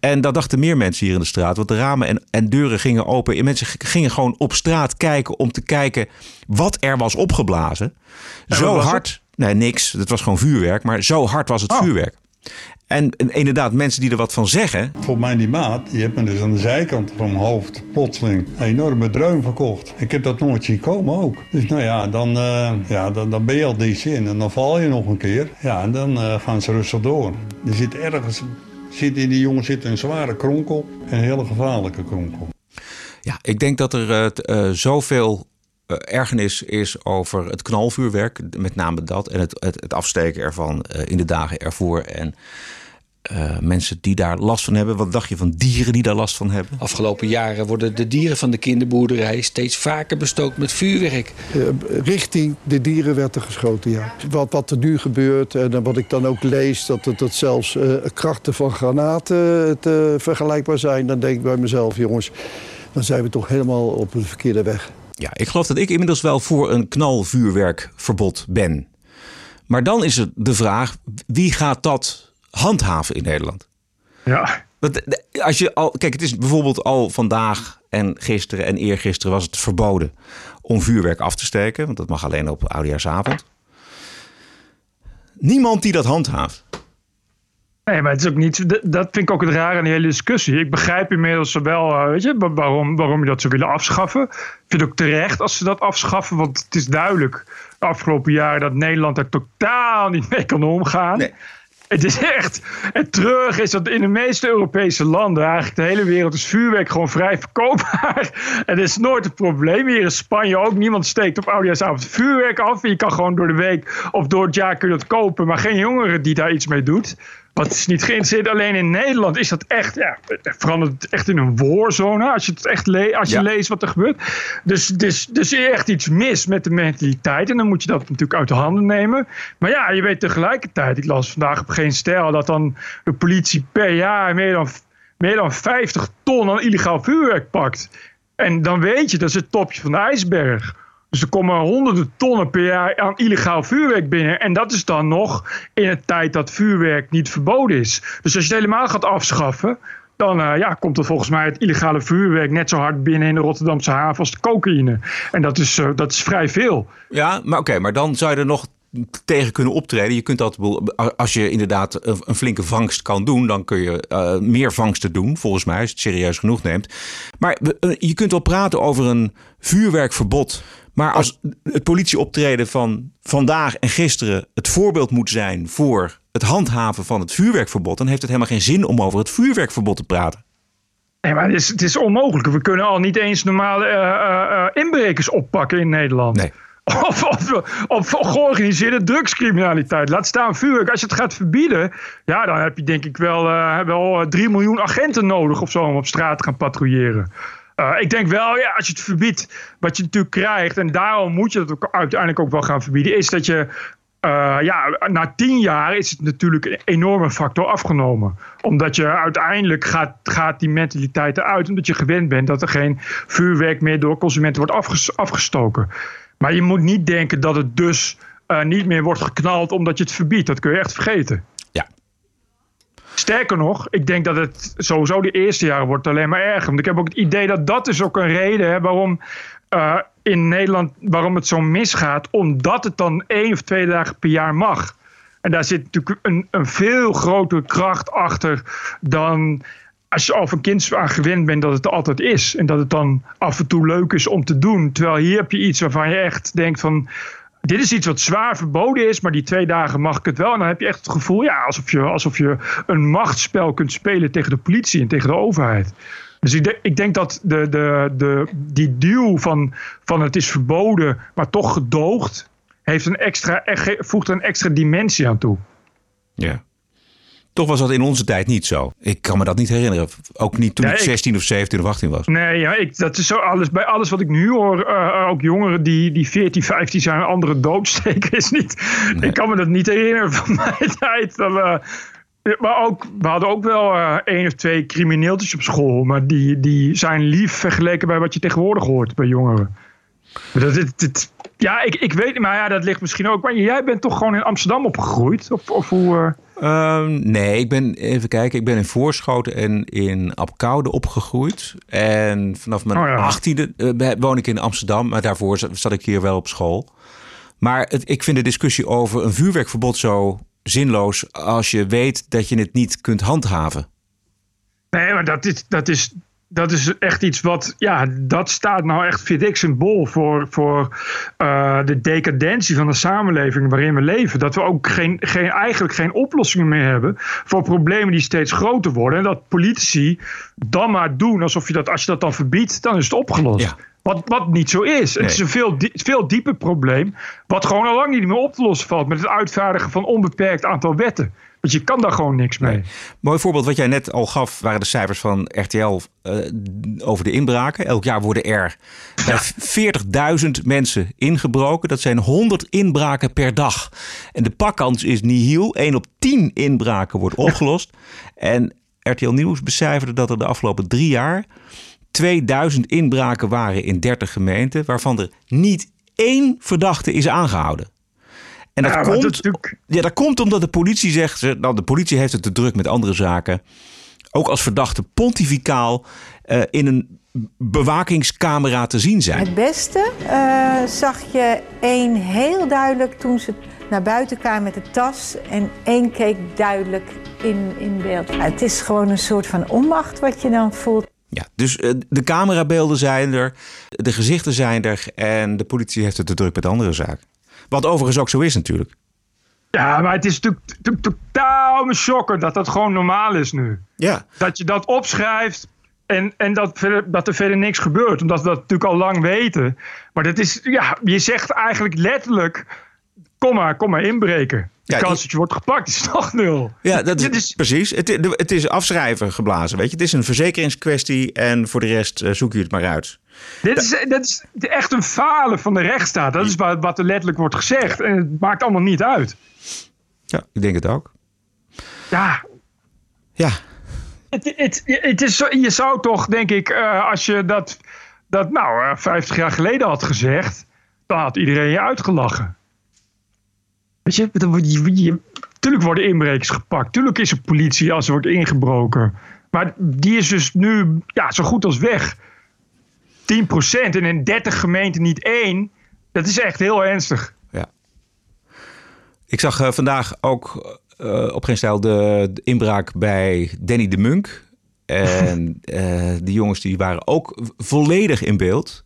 En dat dachten meer mensen hier in de straat, want de ramen en, en deuren gingen open. En mensen gingen gewoon op straat kijken om te kijken wat er was opgeblazen. En zo was hard, nee niks, het was gewoon vuurwerk, maar zo hard was het Oh. vuurwerk. En, inderdaad, mensen die er wat van zeggen, Volgens mij die maat, die heeft me dus aan de zijkant van mijn hoofd plotseling een enorme dreun verkocht. Ik heb dat nooit zien komen ook. Dus nou ja, dan, eh, ja, dan, dan ben je al die zin en dan val je nog een keer. Ja, en dan eh, gaan ze rustig door. Er zit ergens, zit in die jongen zit een zware kronkel, een hele gevaarlijke kronkel. Ja, ik denk dat er eh, zoveel ergernis is over het knalvuurwerk. Met name dat. En het, het, het afsteken ervan eh, in de dagen ervoor. En eh, mensen die daar last van hebben. Wat dacht je van dieren die daar last van hebben? Afgelopen jaren worden de dieren van de kinderboerderij steeds vaker bestookt met vuurwerk. Eh, richting de dieren werd er geschoten, ja. Wat, wat er nu gebeurt en wat ik dan ook lees... dat, het, dat zelfs eh, krachten van granaten te vergelijkbaar zijn... dan denk ik bij mezelf, jongens, dan zijn we toch helemaal op de verkeerde weg. Ja, ik geloof dat ik inmiddels wel voor een knalvuurwerkverbod ben. Maar dan is het de vraag, wie gaat dat handhaven in Nederland? Ja. Want de- als je al, kijk, het is bijvoorbeeld al vandaag en gisteren en eergisteren was het verboden om vuurwerk af te steken. Want dat mag alleen op oudejaarsavond. Niemand die dat handhaaft. Nee, maar het is ook niet. Dat vind ik ook het rare aan die hele discussie. Ik begrijp inmiddels wel, eh, weet je, wa- waarom, waarom je dat zou willen afschaffen. Ik vind het ook terecht als ze dat afschaffen, want het is duidelijk de afgelopen jaren dat Nederland er totaal niet mee kan omgaan. Het is echt. Het treurig is dat in de meeste Europese landen, eigenlijk de hele wereld, is vuurwerk gewoon vrij verkoopbaar. En dat is nooit een probleem. Hier in Spanje ook. Niemand steekt op oudejaarsavond vuurwerk af. Je kan gewoon door de week of door het jaar kun je dat kopen, maar geen jongere die daar iets mee doet. Wat is niet geïnteresseerd. Alleen in Nederland is dat echt, ja, verandert het echt in een warzone. Als je het echt le als je Ja. leest wat er gebeurt. Dus, dus, dus er is echt iets mis met de mentaliteit. En dan moet je dat natuurlijk uit de handen nemen. Maar ja, je weet tegelijkertijd, ik las vandaag op geen stijl, dat dan de politie per jaar meer dan, meer dan 50 ton aan illegaal vuurwerk pakt. En dan weet je, dat is het topje van de ijsberg. Dus er komen honderden tonnen per jaar aan illegaal vuurwerk binnen. En dat is dan nog in een tijd dat vuurwerk niet verboden is. Dus als je het helemaal gaat afschaffen, dan eh, ja, komt er volgens mij het illegale vuurwerk net zo hard binnen in de Rotterdamse haven als de cocaïne. En dat is, eh, dat is vrij veel. Ja, maar oké, maar dan zou je er nog tegen kunnen optreden. Je kunt dat, als je inderdaad een flinke vangst kan doen, dan kun je eh, meer vangsten doen, volgens mij, als je het serieus genoeg neemt. Maar je kunt wel praten over een vuurwerkverbod. Maar als het politieoptreden van vandaag en gisteren het voorbeeld moet zijn voor het handhaven van het vuurwerkverbod, dan heeft het helemaal geen zin om over het vuurwerkverbod te praten. Nee, maar het is, het is onmogelijk. We kunnen al niet eens normale eh, eh, eh, inbrekers oppakken in Nederland. Nee. Of, of, of georganiseerde drugscriminaliteit. Laat staan vuurwerk. Als je het gaat verbieden, ja, dan heb je denk ik wel, eh, wel eh, 3 miljoen agenten nodig of zo om op straat te gaan patrouilleren. Eh, ik denk wel, ja, als je het verbiedt, wat je natuurlijk krijgt, en daarom moet je het ook uiteindelijk ook wel gaan verbieden, is dat je eh, ja, na tien jaar is het natuurlijk een enorme factor afgenomen. Omdat je uiteindelijk gaat, gaat die mentaliteit eruit. Omdat je gewend bent dat er geen vuurwerk meer door consumenten wordt afges- afgestoken. Maar je moet niet denken dat het dus eh, niet meer wordt geknald omdat je het verbiedt. Dat kun je echt vergeten. Sterker nog, ik denk dat het sowieso de eerste jaren wordt alleen maar erger. Want ik heb ook het idee dat dat is ook een reden hè, waarom eh, in Nederland waarom het zo misgaat. Omdat het dan één of twee dagen per jaar mag. En daar zit natuurlijk een, een veel grotere kracht achter dan als je al van kinds aan gewend bent dat het er altijd is. En dat het dan af en toe leuk is om te doen. Terwijl hier heb je iets waarvan je echt denkt van... Dit is iets wat zwaar verboden is, maar die twee dagen mag ik het wel. En dan heb je echt het gevoel ja, alsof, je, alsof je een machtsspel kunt spelen tegen de politie en tegen de overheid. Dus ik, ik denk dat de, de, de, die duw van, van het is verboden, maar toch gedoogd, heeft een extra, voegt een extra dimensie aan toe. Ja. Toch was dat in onze tijd niet zo. Ik kan me dat niet herinneren. Ook niet toen Nee, ik ik- 16 of 17 of 18 was. Nee, ja, ik, dat is zo alles. Bij alles wat ik nu hoor, eh, ook jongeren die, die 14, 15 zijn, een andere doodsteken is niet. Ik kan me dat niet herinneren van mijn tijd. Dat, we- maar ook, we hadden ook wel eh, één of twee crimineeltjes op school. Maar die, die zijn lief vergeleken bij wat je tegenwoordig hoort bij jongeren. Dat, dit, dit- ja, ik, ik weet niet, maar ja, dat ligt misschien ook. Maar jij bent toch gewoon in Amsterdam opgegroeid? Of, of hoe. Eh? Ehm, nee, ik ben even kijken. Ik ben in Voorschoten en in Apkoude opgegroeid. En vanaf mijn Oh ja. achttiende eh, woon ik in Amsterdam. Maar daarvoor zat zat ik hier wel op school. Maar het, ik vind de discussie over een vuurwerkverbod zo zinloos... als je weet dat je het niet kunt handhaven. Nee, maar dat is, dat is, dat is echt iets wat. Ja, dat staat nou echt, vind ik, symbool voor, voor eh, de decadentie van de samenleving waarin we leven. Dat we ook geen, geen, eigenlijk geen oplossingen meer hebben voor problemen die steeds groter worden. En dat politici dan maar doen alsof je dat, als je dat dan verbiedt, dan is het opgelost. Wat, wat niet zo is. Het is een veel, veel dieper probleem. Wat gewoon al lang niet meer op te lossen valt. Met het uitvaardigen van onbeperkt aantal wetten. Want je kan daar gewoon niks mee. Mooi voorbeeld wat jij net al gaf, waren de cijfers van RTL eh, over de inbraken. Elk jaar worden er bij 40.000 mensen ingebroken. Dat zijn 100 inbraken per dag. En de pakkans is nihil. 1 op 10 inbraken wordt opgelost. En RTL Nieuws becijferde dat er de afgelopen drie jaar 2000 inbraken waren in 30 gemeenten, waarvan er niet één verdachte is aangehouden. En dat, Ja, maar dat komt, ja, dat komt omdat de politie zegt, ze- nou, de politie heeft het te druk met andere zaken. Ook als verdachte pontificaal eh, in een bewakingscamera te zien zijn. Het beste eh, zag je één heel duidelijk toen ze naar buiten kwamen met de tas. En één keek duidelijk in, in beeld. Het is gewoon een soort van onmacht wat je dan voelt. Ja, dus eh, de camerabeelden zijn er, de gezichten zijn er en de politie heeft het te druk met andere zaken. Wat overigens ook zo is natuurlijk. Ja, maar het is natuurlijk to- totaal me shocker dat dat gewoon normaal is nu. Ja. Dat je dat opschrijft en, en dat, verder, dat er verder niks gebeurt. Omdat we dat natuurlijk al lang weten. Maar dat is, ja, je zegt eigenlijk letterlijk, kom maar, kom maar inbreken. De Ja, kans dat je wordt gepakt is toch nul. Ja, dat is, precies. Het, het is afschrijven geblazen, weet je. Het is een verzekeringskwestie en voor de rest eh, zoek je het maar uit. Dit is, dit is echt een falen van de rechtsstaat. Dat is wat, wat er letterlijk wordt gezegd. En het maakt allemaal niet uit. Ja, ik denk het ook. Ja. Ja. Het, het, het is zo, je zou toch, denk ik, eh, als je dat, dat nou, eh, 50 jaar geleden had gezegd, dan had iedereen je uitgelachen. Weet je, je- tuurlijk worden inbrekers gepakt. Tuurlijk is er politie als er wordt ingebroken. Maar die is dus nu ja, zo goed als weg. 10% en in 30 gemeenten niet één. Dat is echt heel ernstig. Ik zag eh, vandaag ook eh, op geen stijl de, de inbraak bij Danny de Munk. En eh die jongens die waren ook volledig in beeld.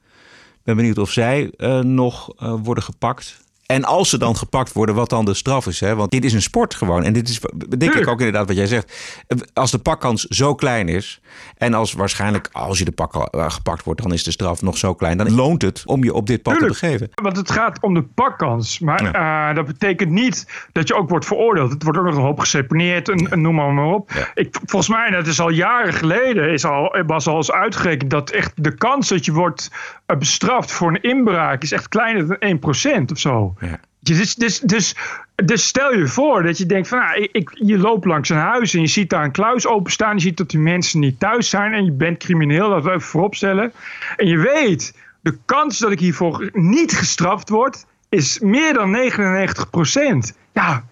Ik ben benieuwd of zij nog worden gepakt. En als ze dan gepakt worden, wat dan de straf is. Hè? Want dit is een sport gewoon. En dit is, denk ik ook inderdaad wat jij zegt. Als de pakkans zo klein is. En als waarschijnlijk, als je de pak eh, gepakt wordt, dan is de straf nog zo klein. Dan loont het om je op dit pad Tuurlijk. te begeven. Want het gaat om de pakkans. Maar eh, dat betekent niet dat je ook wordt veroordeeld. Het wordt ook nog een hoop geseponeerd en, en noem maar, maar op. Ik, volgens mij, dat is al jaren geleden, is al, was al eens uitgerekend dat echt de kans dat je wordt eh, bestraft voor een inbraak is echt kleiner dan 1% of zo. Dus, dus, dus, dus stel je voor dat je denkt van, nou, ik, ik- je loopt langs een huis en je ziet daar een kluis openstaan. Je ziet dat die mensen niet thuis zijn en je bent crimineel, dat we even vooropstellen. En je weet, de kans dat ik hiervoor niet gestraft word, is meer dan 99% Ja,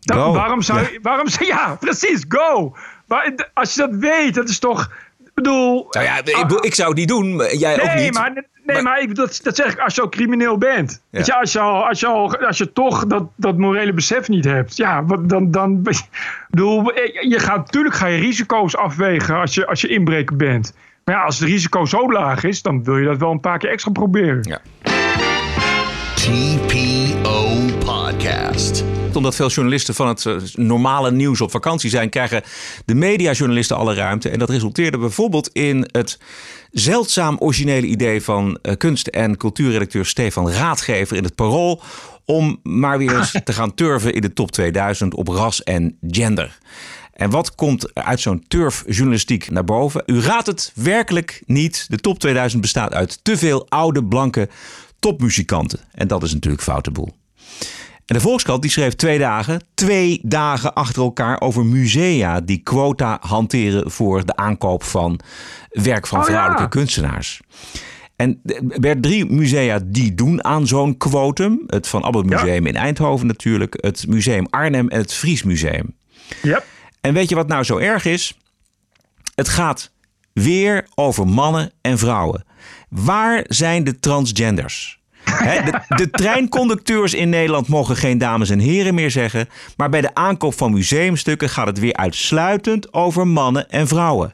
dan- waarom zou Ja. je, waarom zou, ja, precies, go. Maar als je dat weet, dat is toch, ik bedoel... Nou ja, ik, ik zou het niet doen, jij ook nee, niet. Maar, nee, maar, ik, dat, dat zeg ik als je al crimineel bent. Ja. Je, als, je al, als, je al, als je toch dat, dat morele besef niet hebt. Ja, wat, dan... dan bedoel, je gaat, natuurlijk ga je risico's afwegen als je, als je inbreker bent. Maar ja, als het risico zo laag is, dan wil je dat wel een paar keer extra proberen. Ja. TPO Podcast. Omdat veel journalisten van het eh, normale nieuws op vakantie zijn, krijgen de mediajournalisten alle ruimte. En dat resulteerde bijvoorbeeld in het zeldzaam originele idee van eh, kunst- en cultuurredacteur Stefan Raadgever in het Parool. Om maar weer eens te gaan turven in de top 2000 op ras en gender. En wat komt uit zo'n turfjournalistiek naar boven? U raadt het werkelijk niet. De top 2000 bestaat uit te veel oude, blanke topmuzikanten. En dat is natuurlijk foute boel. En de Volkskrant die schreef twee dagen, twee dagen achter elkaar over musea die quota hanteren voor de aankoop van werk van Oh ja. vrouwelijke kunstenaars. En er drie musea die doen aan zo'n quotum. Het Van Abbe Museum in Eindhoven natuurlijk, het Museum Arnhem en het Fries Museum. Yep. En weet je wat nou zo erg is? Het gaat weer over mannen en vrouwen. Waar zijn de transgenders? De treinconducteurs in Nederland mogen geen dames en heren meer zeggen. Maar bij de aankoop van museumstukken gaat het weer uitsluitend over mannen en vrouwen.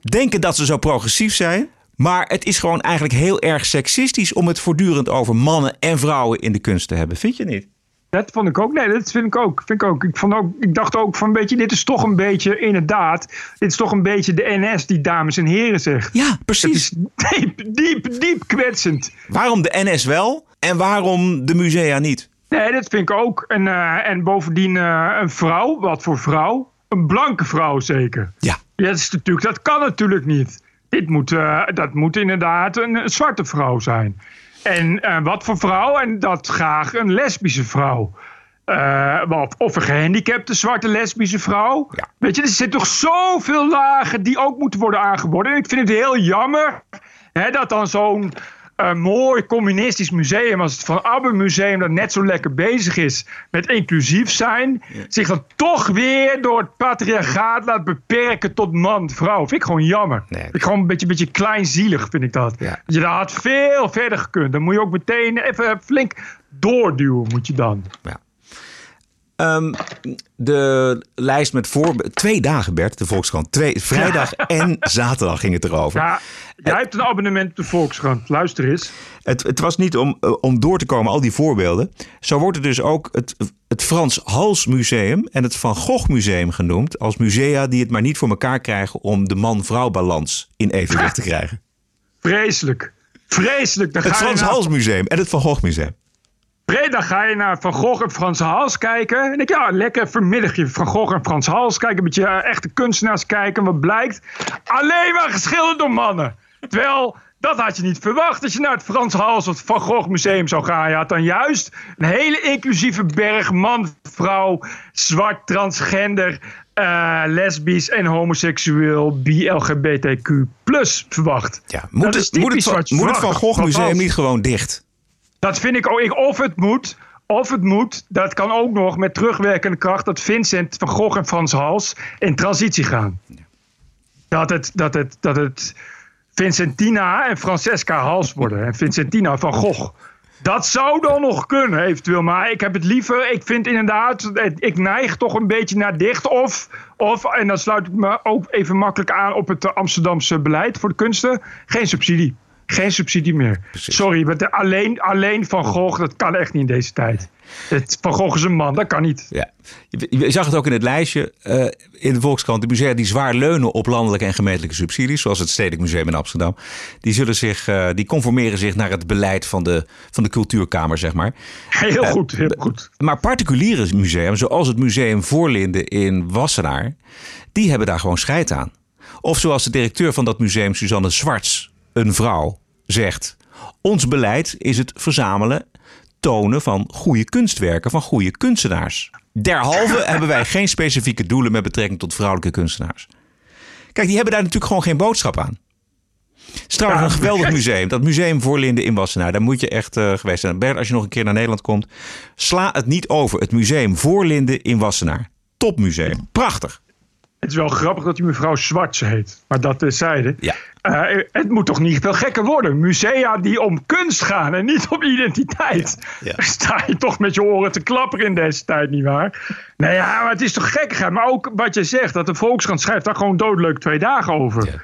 Denken dat ze zo progressief zijn. Maar het is gewoon eigenlijk heel erg seksistisch om het voortdurend over mannen en vrouwen in de kunst te hebben. Vind je niet? Dat vond ik ook. Nee, dat vind ik ook. Vind ik, ook. Ik, vond ook ik dacht ook van, weet je, dit is toch een beetje, inderdaad, dit is toch een beetje de NS die dames en heren zegt. Ja, precies. Het is diep, diep, diep kwetsend. Waarom de NS wel en waarom de musea niet? Nee, dat vind ik ook. En, eh, en bovendien eh, een vrouw, wat voor vrouw? Een blanke vrouw zeker. Ja. Ja, dat, is natuurlijk, dat kan natuurlijk niet. Dit moet, eh, dat moet inderdaad een, een zwarte vrouw zijn. En eh, wat voor vrouw? En dat graag een lesbische vrouw. Of, of een gehandicapte zwarte lesbische vrouw. Weet je, er zitten toch zoveel lagen die ook moeten worden aangeboden. En ik vind het heel jammer hè, dat dan zo'n eh, mooi communistisch museum als het Van Abbe Museum... dat net zo lekker bezig is met inclusief zijn... zich dan toch weer door het patriarchaat laat beperken tot man-vrouw. Vind ik gewoon jammer. Vind ik gewoon een beetje, beetje kleinzielig, vind ik dat. Je had veel verder gekund. Dan moet je ook meteen even flink doorduwen, moet je dan. Ehm, de lijst met voor... Twee dagen, Bert, de Volkskrant. Twee, vrijdag en zaterdag ging het erover. Ja, jij hebt een abonnement op de Volkskrant. Luister eens. Het, het was niet om, eh, om door te komen, al die voorbeelden. Zo wordt er dus ook het, het Frans Hals Museum en het Van Gogh Museum genoemd... als musea die het maar niet voor elkaar krijgen... om de man-vrouw balans in evenwicht te krijgen. Vreselijk. Vreselijk. Dan Het Frans Hals Museum en het Van Gogh Museum. Pre, dan ga je naar Van Gogh en Frans Hals kijken. En denk je, ja, lekker vanmiddagje Van Gogh en Frans Hals kijken. Een beetje eh, echte kunstenaars kijken. Wat blijkt? Alleen maar geschilderd door mannen. Terwijl, dat had je niet verwacht als je naar het Frans Hals of het Van Gogh Museum zou gaan. Je had dan juist een hele inclusieve berg man, vrouw, zwart, transgender, eh, lesbisch en homoseksueel, BLGBTQ plus verwacht. Ja, moet, het, moet, het, moet het Van. Gogh Museum niet gewoon dicht? Dat vind ik ook. ik- Of het moet. Of het moet. Dat kan ook nog met terugwerkende kracht. Dat Vincent van Gogh en Frans Hals in transitie gaan. Dat het, dat het, dat het Vincentina en Francesca Hals worden. En Vincentina van Gogh. Dat zou dan nog kunnen, eventueel. Maar ik heb het liever. Ik vind inderdaad. Ik neig toch een beetje naar dicht. Of. of en dan sluit ik me ook even makkelijk aan op het Amsterdamse beleid voor de kunsten. Geen subsidie. Geen subsidie meer. Sorry, maar alleen, alleen Van Gogh, dat kan echt niet in deze tijd. Het, van Gogh is een man, dat kan niet. Ja. Je, je zag het ook in het lijstje eh, in de Volkskrant. De musea die zwaar leunen op landelijke en gemeentelijke subsidies, zoals het Stedelijk Museum in Amsterdam, die, zullen zich, eh, die conformeren zich naar het beleid van de, van de cultuurkamer, zeg maar. Heel Eh, goed, heel goed. Maar particuliere museums, zoals het Museum Voorlinden in Wassenaar, die hebben daar gewoon scheid aan. Of zoals de directeur van dat museum, Suzanne Zwarts, een vrouw, zegt: Ons beleid is het verzamelen, tonen van goede kunstwerken van goede kunstenaars. Derhalve hebben wij geen specifieke doelen met betrekking tot vrouwelijke kunstenaars. Kijk, die hebben daar natuurlijk gewoon geen boodschap aan. Het is trouwens een geweldig museum. Dat museum Voorlinden in Wassenaar. Daar moet je echt eh, geweest zijn. Bert, als je nog een keer naar Nederland komt. Sla het niet over. Het museum Voorlinden in Wassenaar. Topmuseum. Prachtig. Het is wel grappig dat die mevrouw Zwarts heet. Maar dat terzijde. Ja. Eh, het moet toch niet veel gekker worden? Musea die om kunst gaan en niet om identiteit. Ja. Sta je toch met je oren te klapperen in deze tijd, nietwaar? Nou ja, maar het is toch gekkigheid. Maar ook wat je zegt, dat de Volkskrant schrijft daar gewoon doodleuk twee dagen over.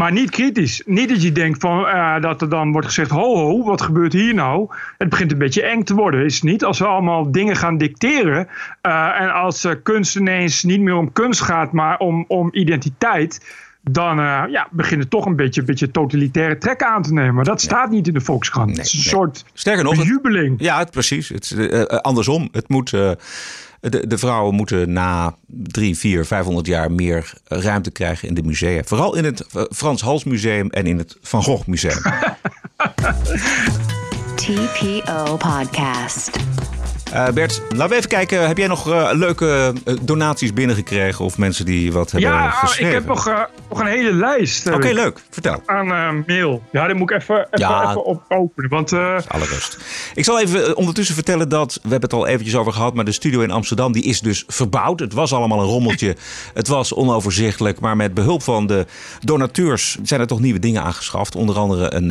Maar niet kritisch. Niet dat je denkt van, eh, dat er dan wordt gezegd: ho, ho, wat gebeurt hier nou? Het begint een beetje eng te worden, is het niet? Als we allemaal dingen gaan dicteren. eh, en als eh, kunst ineens niet meer om kunst gaat, maar om, om identiteit. Dan eh, ja, begint het toch een beetje, een beetje totalitaire trek aan te nemen. Maar dat staat niet in de Volkskrant. het is een nee. soort Sterker nog, het-. Ja, het, precies. Het, eh, eh, andersom. Het moet, de, de vrouwen moeten na drie, vier, vijfhonderd jaar meer ruimte krijgen in de musea. Vooral in het Frans Hals Museum en in het Van Gogh Museum. TPO Podcast. Eh, Bert, laten we even kijken. Heb jij nog eh, leuke eh, donaties binnengekregen? Of mensen die wat hebben Ja, geschreven? ik heb nog, nog een hele lijst. Oké, leuk. Vertel. Aan mail. Ja, die moet ik even, even, Ja. even op openen. Want Alle rust. Ik zal even ondertussen vertellen dat, we hebben het al eventjes over gehad, maar de studio in Amsterdam die is dus verbouwd. Het was allemaal een rommeltje. het was onoverzichtelijk, maar met behulp van de donateurs zijn er toch nieuwe dingen aangeschaft. Onder andere een,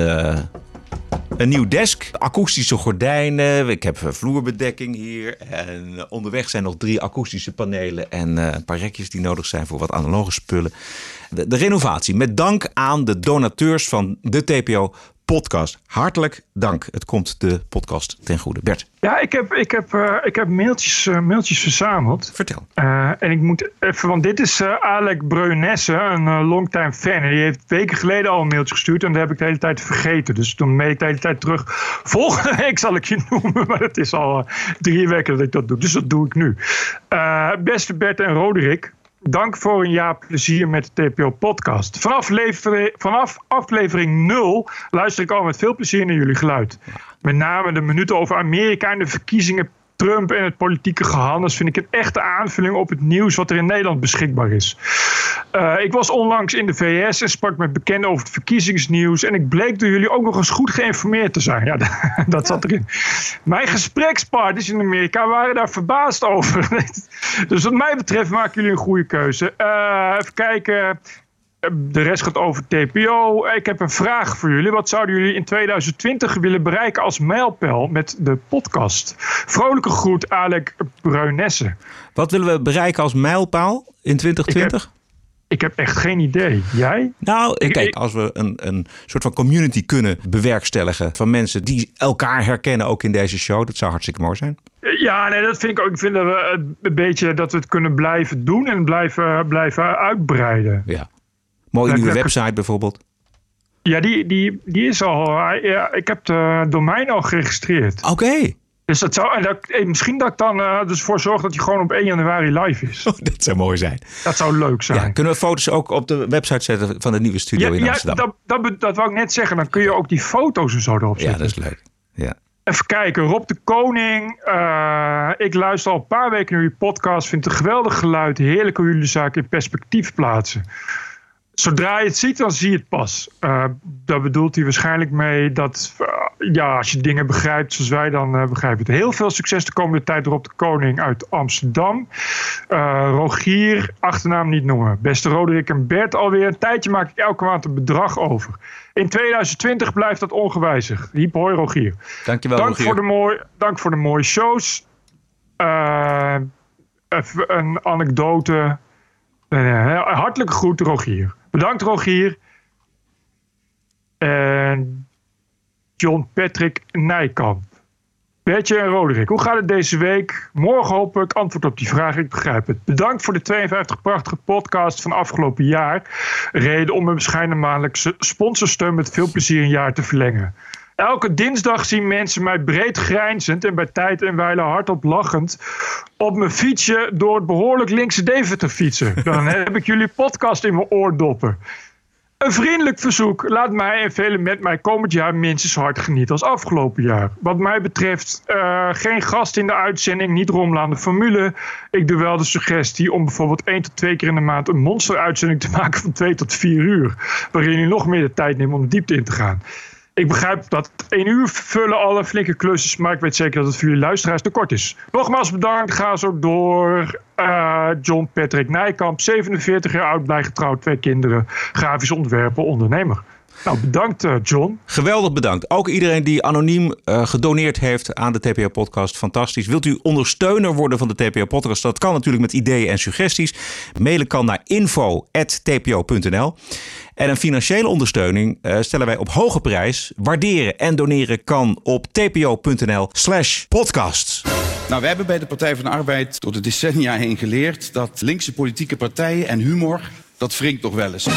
een nieuw desk, akoestische gordijnen. Ik heb vloerbedekking hier. En eh, onderweg zijn nog drie akoestische panelen en eh, een paar rekjes die nodig zijn voor wat analoge spullen. De, de renovatie. Met dank aan de donateurs van de TPO podcast. Hartelijk dank. Het komt de podcast ten goede. Bert. Ja, ik heb, ik heb, eh, ik heb mailtjes, eh, mailtjes verzameld. Vertel. Eh, en ik moet even, want dit is Alec Breunesse, een longtime fan. En die heeft weken geleden al een mailtje gestuurd. En dat heb ik de hele tijd vergeten. Dus toen mail ik de hele tijd terug. Volgende week zal ik je noemen. Maar het is al drie weken dat ik dat doe. Dus dat doe ik nu. Beste Bert en Roderick. Dank voor een jaar plezier met de TPO-podcast. Vanaf, vanaf aflevering 0 luister ik al met veel plezier naar jullie geluid. Met name de minuten over Amerika en de verkiezingen, Trump en het politieke gehandels vind ik een echte aanvulling op het nieuws wat er in Nederland beschikbaar is. Eh, ik was onlangs in de VS en sprak met bekenden over het verkiezingsnieuws. En ik bleek door jullie ook nog eens goed geïnformeerd te zijn. Ja, dat zat erin. Mijn gesprekspartners in Amerika waren daar verbaasd over. dus wat mij betreft maken jullie een goede keuze. Eh, even kijken. De rest gaat over TPO. Ik heb een vraag voor jullie. Wat zouden jullie in 2020 willen bereiken als mijlpaal met de podcast? Vrolijke groet, Alec Bruinesse. Wat willen we bereiken als mijlpaal in 2020? Ik heb echt geen idee. Jij? Nou, kijk, als we een, een soort van community kunnen bewerkstelligen van mensen die elkaar herkennen, ook in deze show, dat zou hartstikke mooi zijn. Ja, nee, dat vind ik ook. Ik vind dat we een beetje dat we het kunnen blijven doen en blijven, blijven uitbreiden. Ja. Mooie nieuwe website bijvoorbeeld. Ja, die, die, die is al. Ja, ik heb de domein al geregistreerd. Oké. Dus dat zou, en dat, eh, misschien dat ik dan uh, dus voor zorg dat hij gewoon op 1 januari live is. Oh, dat zou mooi zijn. Dat zou leuk zijn. Ja, kunnen we foto's ook op de website zetten van de nieuwe studio ja, in Amsterdam? Ja, dat, dat, dat wou ik net zeggen. Dan kun je ook die foto's en zo erop zetten. Ja, dat is leuk. Ja. Even kijken, Rob de Koning. Uh, ik luister al een paar weken naar uw podcast. Vind het een geweldig geluid. Heerlijk hoe jullie de zaak in perspectief plaatsen. Zodra je het ziet, dan zie je het pas. Uh, daar bedoelt hij waarschijnlijk mee dat uh, ja, als je dingen begrijpt zoals wij, dan uh, begrijp je het. Heel veel succes de komende tijd Rob de Koning uit Amsterdam. Rogier, achternaam niet noemen. Beste Roderick en Bert, alweer een tijdje maak ik elke maand een bedrag over. In 2020 blijft dat ongewijzigd. Hiep hoi Rogier. Dankjewel dank Rogier. Voor de mooi, dank voor de mooie shows. even een anekdote. hartelijke groet Rogier. Bedankt Rogier. En John Patrick Nijkamp. Bertje en Roderick, hoe gaat het deze week? Morgen hoop ik antwoord op die vraag, ik begrijp het. Bedankt voor de 52 prachtige podcast van afgelopen jaar. Reden om mijn bescheiden maandelijkse sponsorsteun met veel plezier een jaar te verlengen. Elke dinsdag zien mensen mij breed grijnzend en bij tijd en wijle hardop lachend op mijn fietsje door het behoorlijk linkse Deventer fietsen. Dan heb ik jullie podcast in mijn oordoppen. Een vriendelijk verzoek. Laat mij en velen met mij komend jaar minstens hard genieten als afgelopen jaar. Wat mij betreft uh, geen gast in de uitzending, niet rommelen aan de formule. Ik doe wel de suggestie om bijvoorbeeld één tot twee keer in de maand een monsteruitzending te maken van twee tot vier uur. Waarin jullie nog meer de tijd nemen om de diepte in te gaan. Ik begrijp dat één uur vullen alle flinke klusjes, maar ik weet zeker dat het voor jullie luisteraars te kort is. Nogmaals bedankt. Ga zo door. Uh, John Patrick Nijkamp, 47 jaar oud, blij getrouwd, twee kinderen, grafisch ontwerper, ondernemer. Nou, bedankt uh, John. Geweldig bedankt. Ook iedereen die anoniem uh, gedoneerd heeft aan de TPO-podcast. Fantastisch. Wilt u ondersteuner worden van de TPO-podcast? Dat kan natuurlijk met ideeën en suggesties. Mailen kan naar info.tpo.nl. En een financiële ondersteuning uh, stellen wij op hoge prijs. Waarderen en doneren kan op tpo.nl slash podcasts. Nou, we hebben bij de Partij van de Arbeid door de decennia heen geleerd... dat linkse politieke partijen en humor, dat wringt toch wel eens.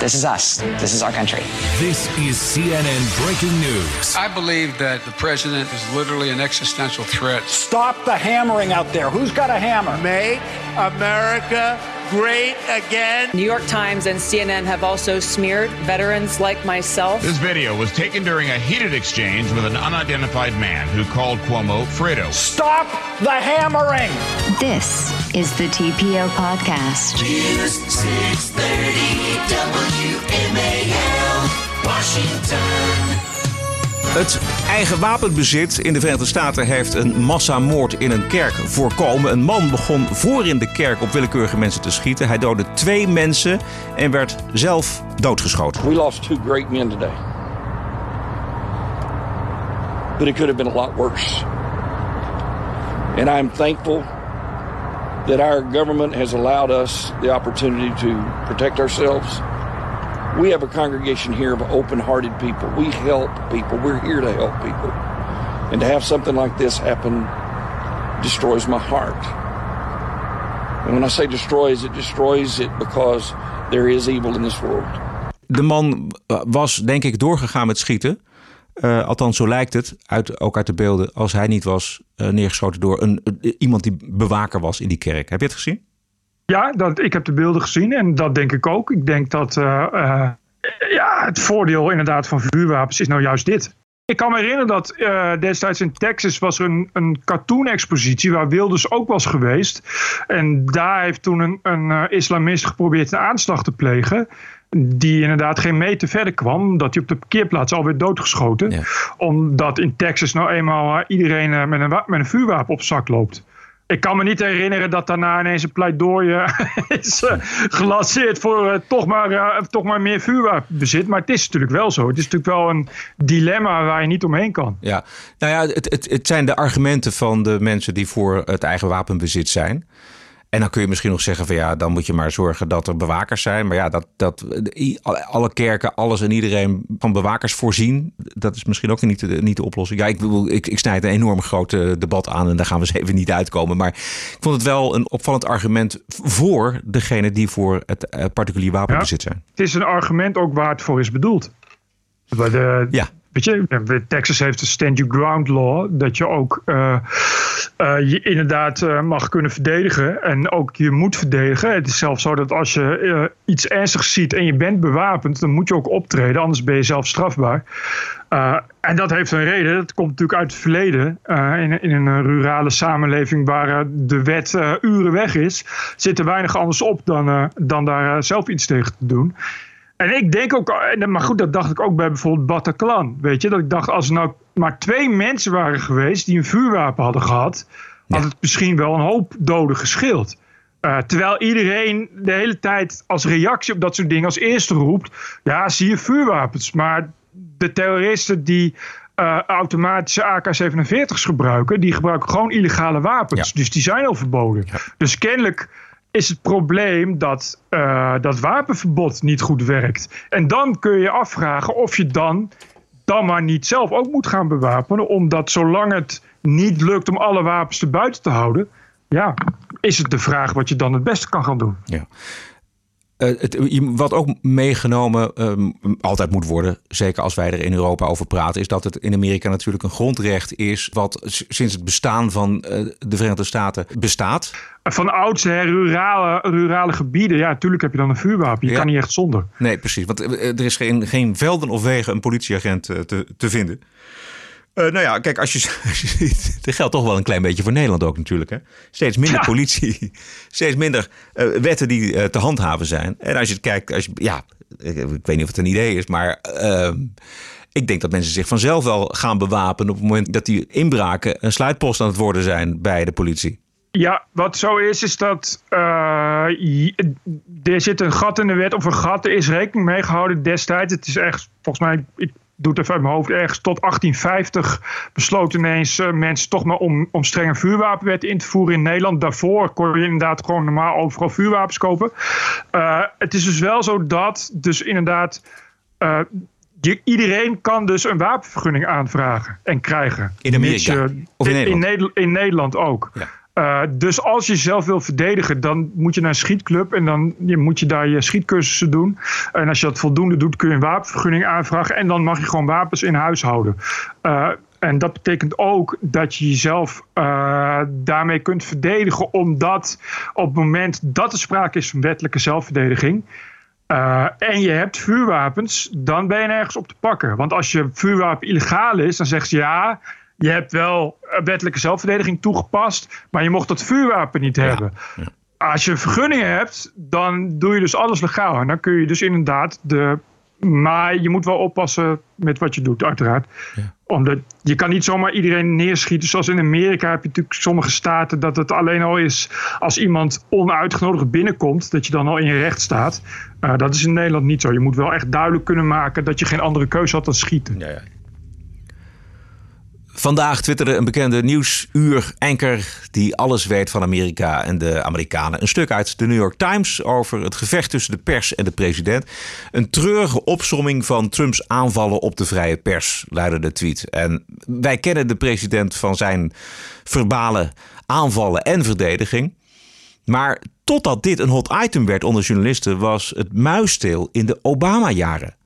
This is us. This is our country. This is CNN breaking news. I believe that the president is literally an existential threat. Stop the hammering out there. Who's got a hammer? Make America great again. New York Times and CNN have also smeared veterans like myself. This video was taken during a heated exchange with an unidentified man who called Cuomo Fredo. Stop the hammering. This is the TPO podcast. News 630 WMAL, Washington. Het eigen wapenbezit in de Verenigde Staten heeft een massamoord in een kerk voorkomen. Een man begon voor in de kerk op willekeurige mensen te schieten. Hij doodde twee mensen en werd zelf doodgeschoten. We lost two great men today. But it could have been a lot worse. And I'm thankful that our government has allowed us the opportunity to protect ourselves. We have a congregation here of open hearted people. We help people. We're here to help people. And to have something like this happen destroys my heart. And when I say destroys, it destroys it because there is evil in this world. De man was denk ik doorgegaan met schieten. Uh, althans, zo lijkt het, uit, ook uit de beelden, als hij niet was uh, neergeschoten door een, iemand die bewaker was in die kerk. Heb je het gezien? Ja, dat, ik heb de beelden gezien en dat denk ik ook. Ik denk dat uh, uh, ja, het voordeel inderdaad van vuurwapens is nou juist dit. Ik kan me herinneren dat uh, destijds in Texas was er een, een cartoon-expositie waar Wilders ook was geweest. En daar heeft toen een, een islamist geprobeerd een aanslag te plegen. Die inderdaad geen meter verder kwam, omdat hij op de parkeerplaats alweer doodgeschoten. Ja. Omdat in Texas nou eenmaal iedereen met een, met een vuurwapen op zak loopt. Ik kan me niet herinneren dat daarna ineens een pleidooi uh, is uh, gelanceerd voor uh, toch, maar, toch maar meer vuurwapenbezit. Maar het is natuurlijk wel zo. Het is natuurlijk wel een dilemma waar je niet omheen kan. Ja, nou ja, het, het, het zijn de argumenten van de mensen die voor het eigen wapenbezit zijn. En dan kun je misschien nog zeggen van ja, dan moet je maar zorgen dat er bewakers zijn. Maar ja, dat, dat alle kerken, alles en iedereen van bewakers voorzien, dat is misschien ook niet de, niet de oplossing. Ja, ik, ik, ik snijd een enorm groot debat aan en daar gaan we eens even niet uitkomen. Maar ik vond het wel een opvallend argument voor degene die voor het particulier wapenbezit zijn. Ja, het is een argument ook waar het voor is bedoeld. De, ja. Je, Texas heeft de stand your ground law, dat je ook uh, uh, je inderdaad mag kunnen verdedigen en ook je moet verdedigen. Het is zelfs zo dat als je iets ernstigs ziet en je bent bewapend, dan moet je ook optreden, anders ben je zelf strafbaar. en dat heeft een reden, dat komt natuurlijk uit het verleden. in, in, een rurale samenleving waar de wet uren weg is, zit er weinig anders op dan, dan daar zelf iets tegen te doen. En ik denk ook, maar goed, dat dacht ik ook bij bijvoorbeeld Bataclan. Weet je, dat ik dacht, als er nou maar twee mensen waren geweest die een vuurwapen hadden gehad, had het misschien wel een hoop doden gescheeld. Uh, terwijl iedereen de hele tijd als reactie op dat soort dingen als eerste roept: ja, zie je vuurwapens. Maar de terroristen die uh, automatische AK-47's gebruiken, die gebruiken gewoon illegale wapens. Dus die zijn al verboden. Dus kennelijk is het probleem dat uh, dat wapenverbod niet goed werkt. En dan kun je afvragen of je dan, dan maar niet zelf ook moet gaan bewapenen. Omdat zolang het niet lukt om alle wapens te buiten te houden, ja, is het de vraag wat je dan het beste kan gaan doen. Ja. Uh, het, wat ook meegenomen um, altijd moet worden, zeker als wij er in Europa over praten, is dat het in Amerika natuurlijk een grondrecht is wat sinds het bestaan van uh, de Verenigde Staten bestaat. Van oudsher rurale, rurale gebieden, ja, natuurlijk heb je dan een vuurwapen. Je ja. kan niet echt zonder. Nee, precies. Want er is geen, geen velden of wegen een politieagent te, te vinden. Uh, nou ja, kijk, als je, als je ziet, dat geldt toch wel een klein beetje voor Nederland ook natuurlijk. Hè? Steeds minder ja. politie, steeds minder uh, wetten die uh, te handhaven zijn. En als je het kijkt, als je, ja, ik, ik weet niet of het een idee is, maar ehm, ik denk dat mensen zich vanzelf wel gaan bewapenen op het moment dat die inbraken een sluitpost aan het worden zijn bij de politie. Ja, wat zo is, is dat uh, er zit een gat in de wet, of een gat, er is rekening mee gehouden destijds. Het is echt, volgens mij, ik doe het even uit mijn hoofd, ergens tot 1850 besloten ineens uh, mensen toch maar om, om strenge vuurwapenwetten in te voeren in Nederland. Daarvoor kon je inderdaad gewoon normaal overal vuurwapens kopen. Uh, het is dus wel zo dat, dus inderdaad. Uh, je, iedereen kan dus een wapenvergunning aanvragen en krijgen. In Amerika? Of in, in, Nederland? in, Nederland ook. Ja. Uh, dus als je jezelf wil verdedigen, dan moet je naar een schietclub en dan je, moet je daar je schietcursussen doen. En als je dat voldoende doet, kun je een wapenvergunning aanvragen en dan mag je gewoon wapens in huis houden. Uh, en dat betekent ook dat je jezelf uh, daarmee kunt verdedigen, omdat op het moment dat er sprake is van wettelijke zelfverdediging. en je hebt vuurwapens, dan ben je nergens op te pakken. Want als je vuurwapen illegaal is, dan zegt ze ja, je hebt wel wettelijke zelfverdediging toegepast, maar je mocht dat vuurwapen niet hebben. Ja. Als je vergunningen hebt, dan doe je dus alles legaal. En dan kun je dus inderdaad de. Maar je moet wel oppassen met wat je doet, uiteraard. Ja. Omdat je kan niet zomaar iedereen neerschieten. Zoals in Amerika heb je natuurlijk sommige staten dat het alleen al is als iemand onuitgenodigd binnenkomt, dat je dan al in je recht staat. Uh, dat is in Nederland niet zo. Je moet wel echt duidelijk kunnen maken dat je geen andere keuze had dan schieten. Ja, ja. Vandaag twitterde een bekende nieuwsuur-anker die alles weet van Amerika en de Amerikanen. Een stuk uit de New York Times over het gevecht tussen de pers en de president. Een treurige opsomming van Trumps aanvallen op de vrije pers, luidde de tweet. En wij kennen de president van zijn verbale aanvallen en verdediging. Maar totdat dit een hot item werd onder journalisten, was het muisstil in de Obama-jaren.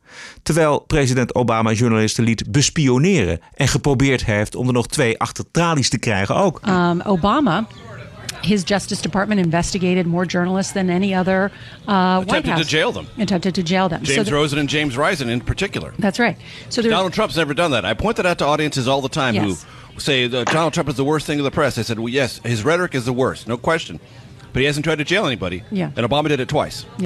Terwijl president Obama journalisten liet bespioneren en geprobeerd heeft om er nog twee achter tralies te krijgen ook. Um, Obama his Justice Department investigated more journalists than any other uh, White attempted House. to jail them. Attempted to jail them. James so Rosen and James Risen in particular. That's right. So Donald Trump's never done that. I point that out to audiences all the time Yes. who say Donald Trump is the worst thing in the press. I said, well, yes, his rhetoric is the worst, no question. But he hasn't tried to jail anybody. Yeah. And Obama did it twice. Ja,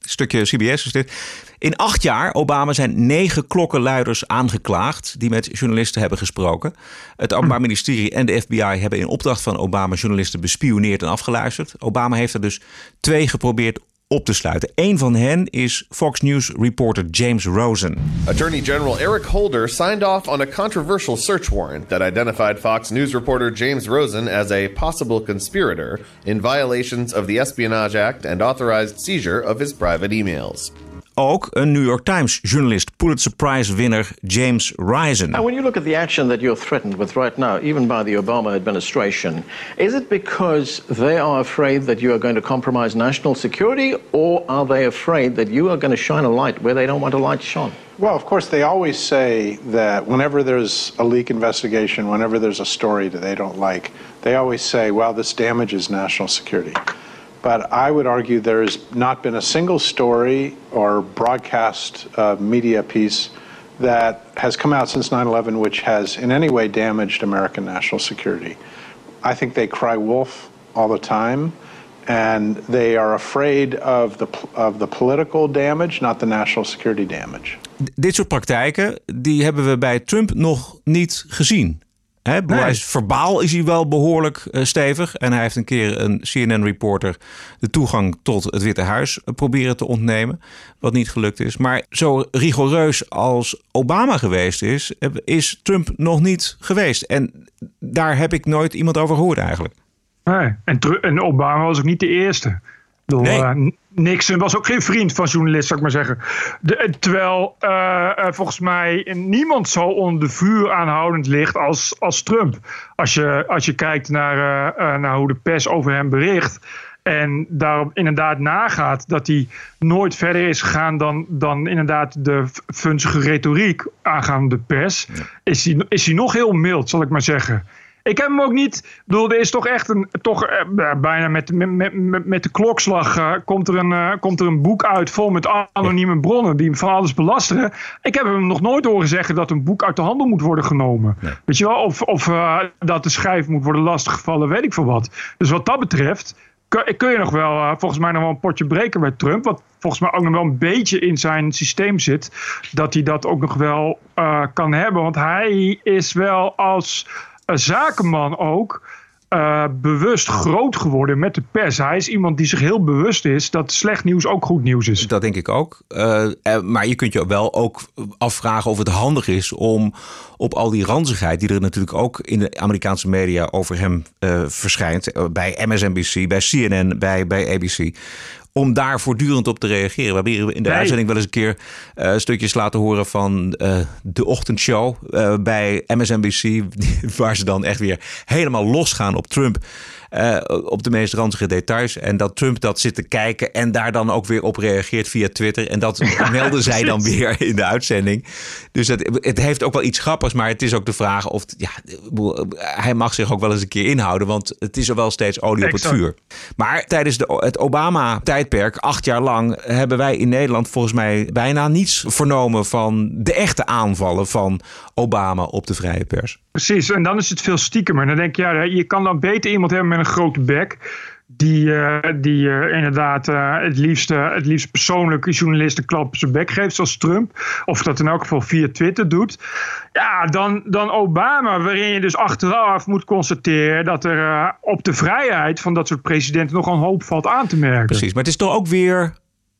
stukje CBS is dit. In acht jaar Obama zijn negen klokkenluiders aangeklaagd die met journalisten hebben gesproken. Het Openbaar Ministerie en de FBI hebben in opdracht van Obama journalisten bespioneerd en afgeluisterd. Obama heeft er dus twee geprobeerd op te sluiten. Eén van hen is Fox News reporter James Rosen. Attorney General Eric Holder signed off on a controversial search warrant that identified Fox News reporter James Rosen as a possible conspirator in violations of the Espionage Act and authorized seizure of his private emails. Ook een New York Times journalist, Pulitzer Prize winner James Risen. And when you look at the action that you're threatened with right now, even by the Obama administration, is it because they are afraid that you are going to compromise national security, or are they afraid that you are going to shine a light where they don't want a light shone? Well, of course, they always say that whenever there's a leak investigation, whenever there's a story that they don't like, they always say, well, this damages national security. But I would argue there has not been a single story or broadcast uh, media piece that has come out since 9 11 which has in any way damaged American national security. I think they cry wolf all the time. And they are afraid of the, of the political damage, not the national security damage. Dit soort praktijken, die hebben we bij Trump nog niet gezien. Hè, bedoel, hij is, verbaal is hij wel behoorlijk eh, stevig. En hij heeft een keer een CNN-reporter de toegang tot het Witte Huis eh, proberen te ontnemen. Wat niet gelukt is. Maar zo rigoureus als Obama geweest is, eh, is Trump nog niet geweest. En daar heb ik nooit iemand over gehoord eigenlijk. Nee. En, en Obama was ook niet de eerste. Bedoel, Nee. Nixon was ook geen vriend van journalisten, zou ik maar zeggen. De, eh, terwijl eh, eh, volgens mij niemand zo onder de vuur aanhoudend ligt als, als Trump. Als je, als je kijkt naar, naar hoe de pers over hem bericht. En daarop inderdaad nagaat dat hij nooit verder is gegaan dan, dan inderdaad de vunzige retoriek aangaande de pers. Is, hij, is hij nog heel mild, zal ik maar zeggen. Ik heb hem ook niet. Ik bedoel, er is toch echt een. Toch, eh, bijna met, met, met, met de klokslag. eh, komt, er een, eh, komt er een boek uit vol met anonieme bronnen. die hem van alles belasteren. Ik heb hem nog nooit horen zeggen dat een boek uit de handel moet worden genomen. Weet je wel? Of, of dat de schrijf moet worden lastiggevallen, weet ik veel wat. Dus wat dat betreft. Kun, kun je nog wel, volgens mij, nog wel een potje breken bij Trump. Wat volgens mij ook nog wel een beetje in zijn systeem zit. Dat hij dat ook nog wel kan hebben. Want hij is wel als zakenman ook eh, bewust groot geworden met de pers. Hij is iemand die zich heel bewust is dat slecht nieuws ook goed nieuws is. Dat denk ik ook. Eh, eh, maar je kunt je wel ook afvragen of het handig is om op al die ranzigheid, die er natuurlijk ook in de Amerikaanse media over hem verschijnt, bij MSNBC, bij CNN, bij, bij ABC. Om daar voortdurend op te reageren. We hebben hier in de Nee. uitzending wel eens een keer eh, stukjes laten horen van eh, de ochtendshow eh, bij MSNBC. Waar ze dan echt weer helemaal losgaan op Trump. Eh, op de meest ranzige details. En dat Trump dat zit te kijken en daar dan ook weer op reageert via Twitter. En dat melden zij dan weer in de uitzending. Dus het, het heeft ook wel iets grappigs, maar het is ook de vraag of... Ja, hij mag zich ook wel eens een keer inhouden, want het is er wel steeds olie op het vuur. Maar tijdens de, het Obama-tijdperk, acht jaar lang, hebben wij in Nederland volgens mij bijna niets vernomen van de echte aanvallen van Obama op de vrije pers. Precies, en dan is het veel stiekemer. Dan denk je, ja, je kan dan beter iemand hebben met een grote bek. Die, eh, die eh, inderdaad eh, het, liefst, het liefst persoonlijk journalisten klap op zijn bek geeft, zoals Trump. Of dat in elk geval via Twitter doet. Ja, dan, dan Obama, waarin je dus achteraf moet constateren dat er op de vrijheid van dat soort presidenten nog een hoop valt aan te merken. Precies, maar het is toch ook weer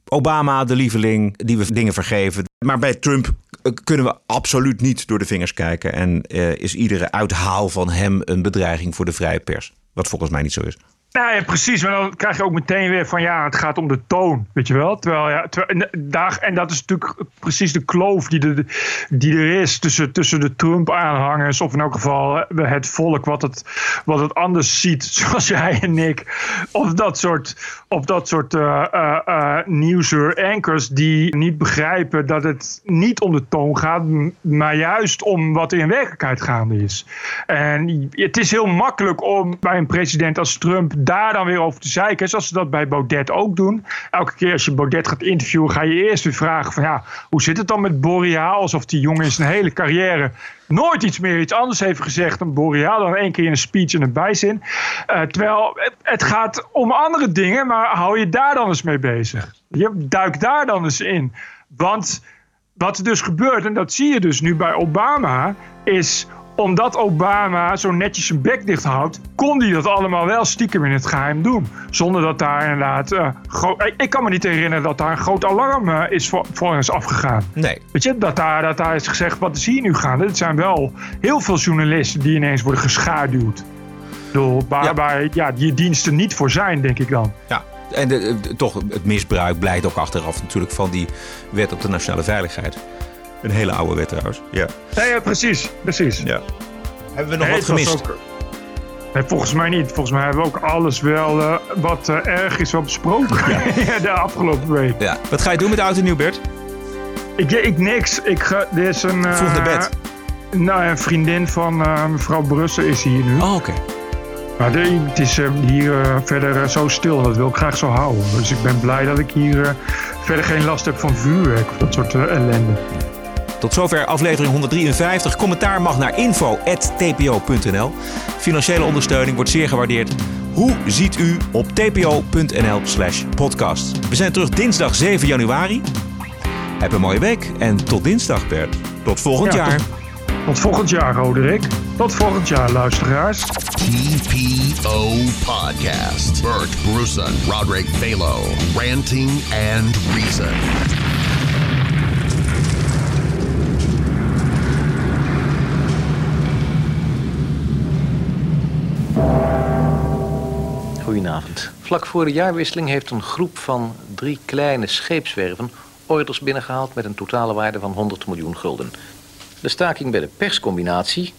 Obama de lieveling die we dingen vergeven. Maar bij Trump eh, kunnen we absoluut niet door de vingers kijken. En eh, is iedere uithaal van hem een bedreiging voor de vrije pers. Wat volgens mij niet zo is. Nou ja, precies. Maar dan krijg je ook meteen weer van ja, het gaat om de toon. Weet je wel? Terwijl ja, en, daar, en dat is natuurlijk precies de kloof die, de, die er is tussen, tussen de Trump-aanhangers. Of in elk geval eh, het volk wat het, wat het anders ziet, zoals jij en ik. Of dat soort, of dat soort eh eh, eh, nieuwser-anchors die niet begrijpen dat het niet om de toon gaat, maar juist om wat er in werkelijkheid gaande is. En het is heel makkelijk om bij een president als Trump daar dan weer over te zeiken. Zoals ze dat bij Baudet ook doen. Elke keer als je Baudet gaat interviewen, ga je eerst weer vragen van ja, hoe zit het dan met Boreaal? Alsof die jongen in zijn hele carrière nooit iets meer iets anders heeft gezegd dan Boreaal. Dan één keer in een speech en een bijzin. Eh, terwijl het, gaat om andere dingen, maar hou je daar dan eens mee bezig. Je duik daar dan eens in. Want wat er dus gebeurt, en dat zie je dus nu bij Obama, is omdat Obama zo netjes zijn bek dicht houdt, kon hij dat allemaal wel stiekem in het geheim doen. Zonder dat daar inderdaad. eh, ik, ik kan me niet herinneren dat daar een groot alarm eh, is voor, voor ons afgegaan. Nee. Weet je, dat daar, dat daar is gezegd: wat is hier nu gaande? Het zijn wel heel veel journalisten die ineens worden geschaduwd. Ik bedoel, waar, waar ja, die diensten niet voor zijn, denk ik dan. Ja. En de, de- toch, het misbruik blijkt ook achteraf natuurlijk van die wet op de nationale veiligheid. Een hele oude wet trouwens. Ja. Nee, ja, precies. precies. Ja. Hebben we nog wat gemist? ook- Nee, volgens mij niet. Volgens mij hebben we ook alles wel eh, wat eh, erg is wel besproken de afgelopen week. Ja. Wat ga je doen met Oud en Nieuw, Bert? Ik, ik niks. Ik ga, er is een... eh, Vroeg naar bed. Nou, een vriendin van eh, mevrouw Brussen is hier nu. Oh, oké. Maar de- het is hier verder zo stil. Dat wil ik graag zo houden. Dus ik ben blij dat ik hier verder geen last heb van vuurwerk of dat soort ellende. Tot zover aflevering 153. Commentaar mag naar info.tpo.nl. Financiële ondersteuning wordt zeer gewaardeerd. Hoe ziet u op tpo.nl slash podcast? We zijn terug dinsdag 7 januari. Heb een mooie week en tot dinsdag Bert. Tot volgend Ja, jaar. Tot, tot volgend jaar, Roderick. Tot volgend jaar, luisteraars. TPO Podcast. Bert Bruson, Roderick Balo, ranting and reason. Vlak voor de jaarwisseling heeft een groep van drie kleine scheepswerven orders binnengehaald met een totale waarde van 100 miljoen gulden. De staking bij de perscombinatie,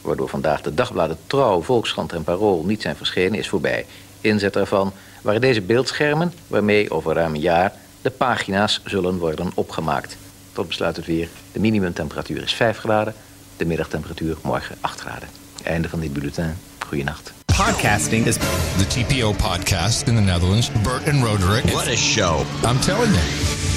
waardoor vandaag de dagbladen Trouw, Volkskrant en Parool niet zijn verschenen, is voorbij. Inzet daarvan waren deze beeldschermen waarmee over ruim een jaar de pagina's zullen worden opgemaakt. Tot besluit het weer. De minimumtemperatuur is 5 graden, de middagtemperatuur morgen 8 graden. Einde van dit bulletin. Goeienacht. Podcasting is the TPO podcast in the Netherlands. Bert and Roderick. What a show. I'm telling you.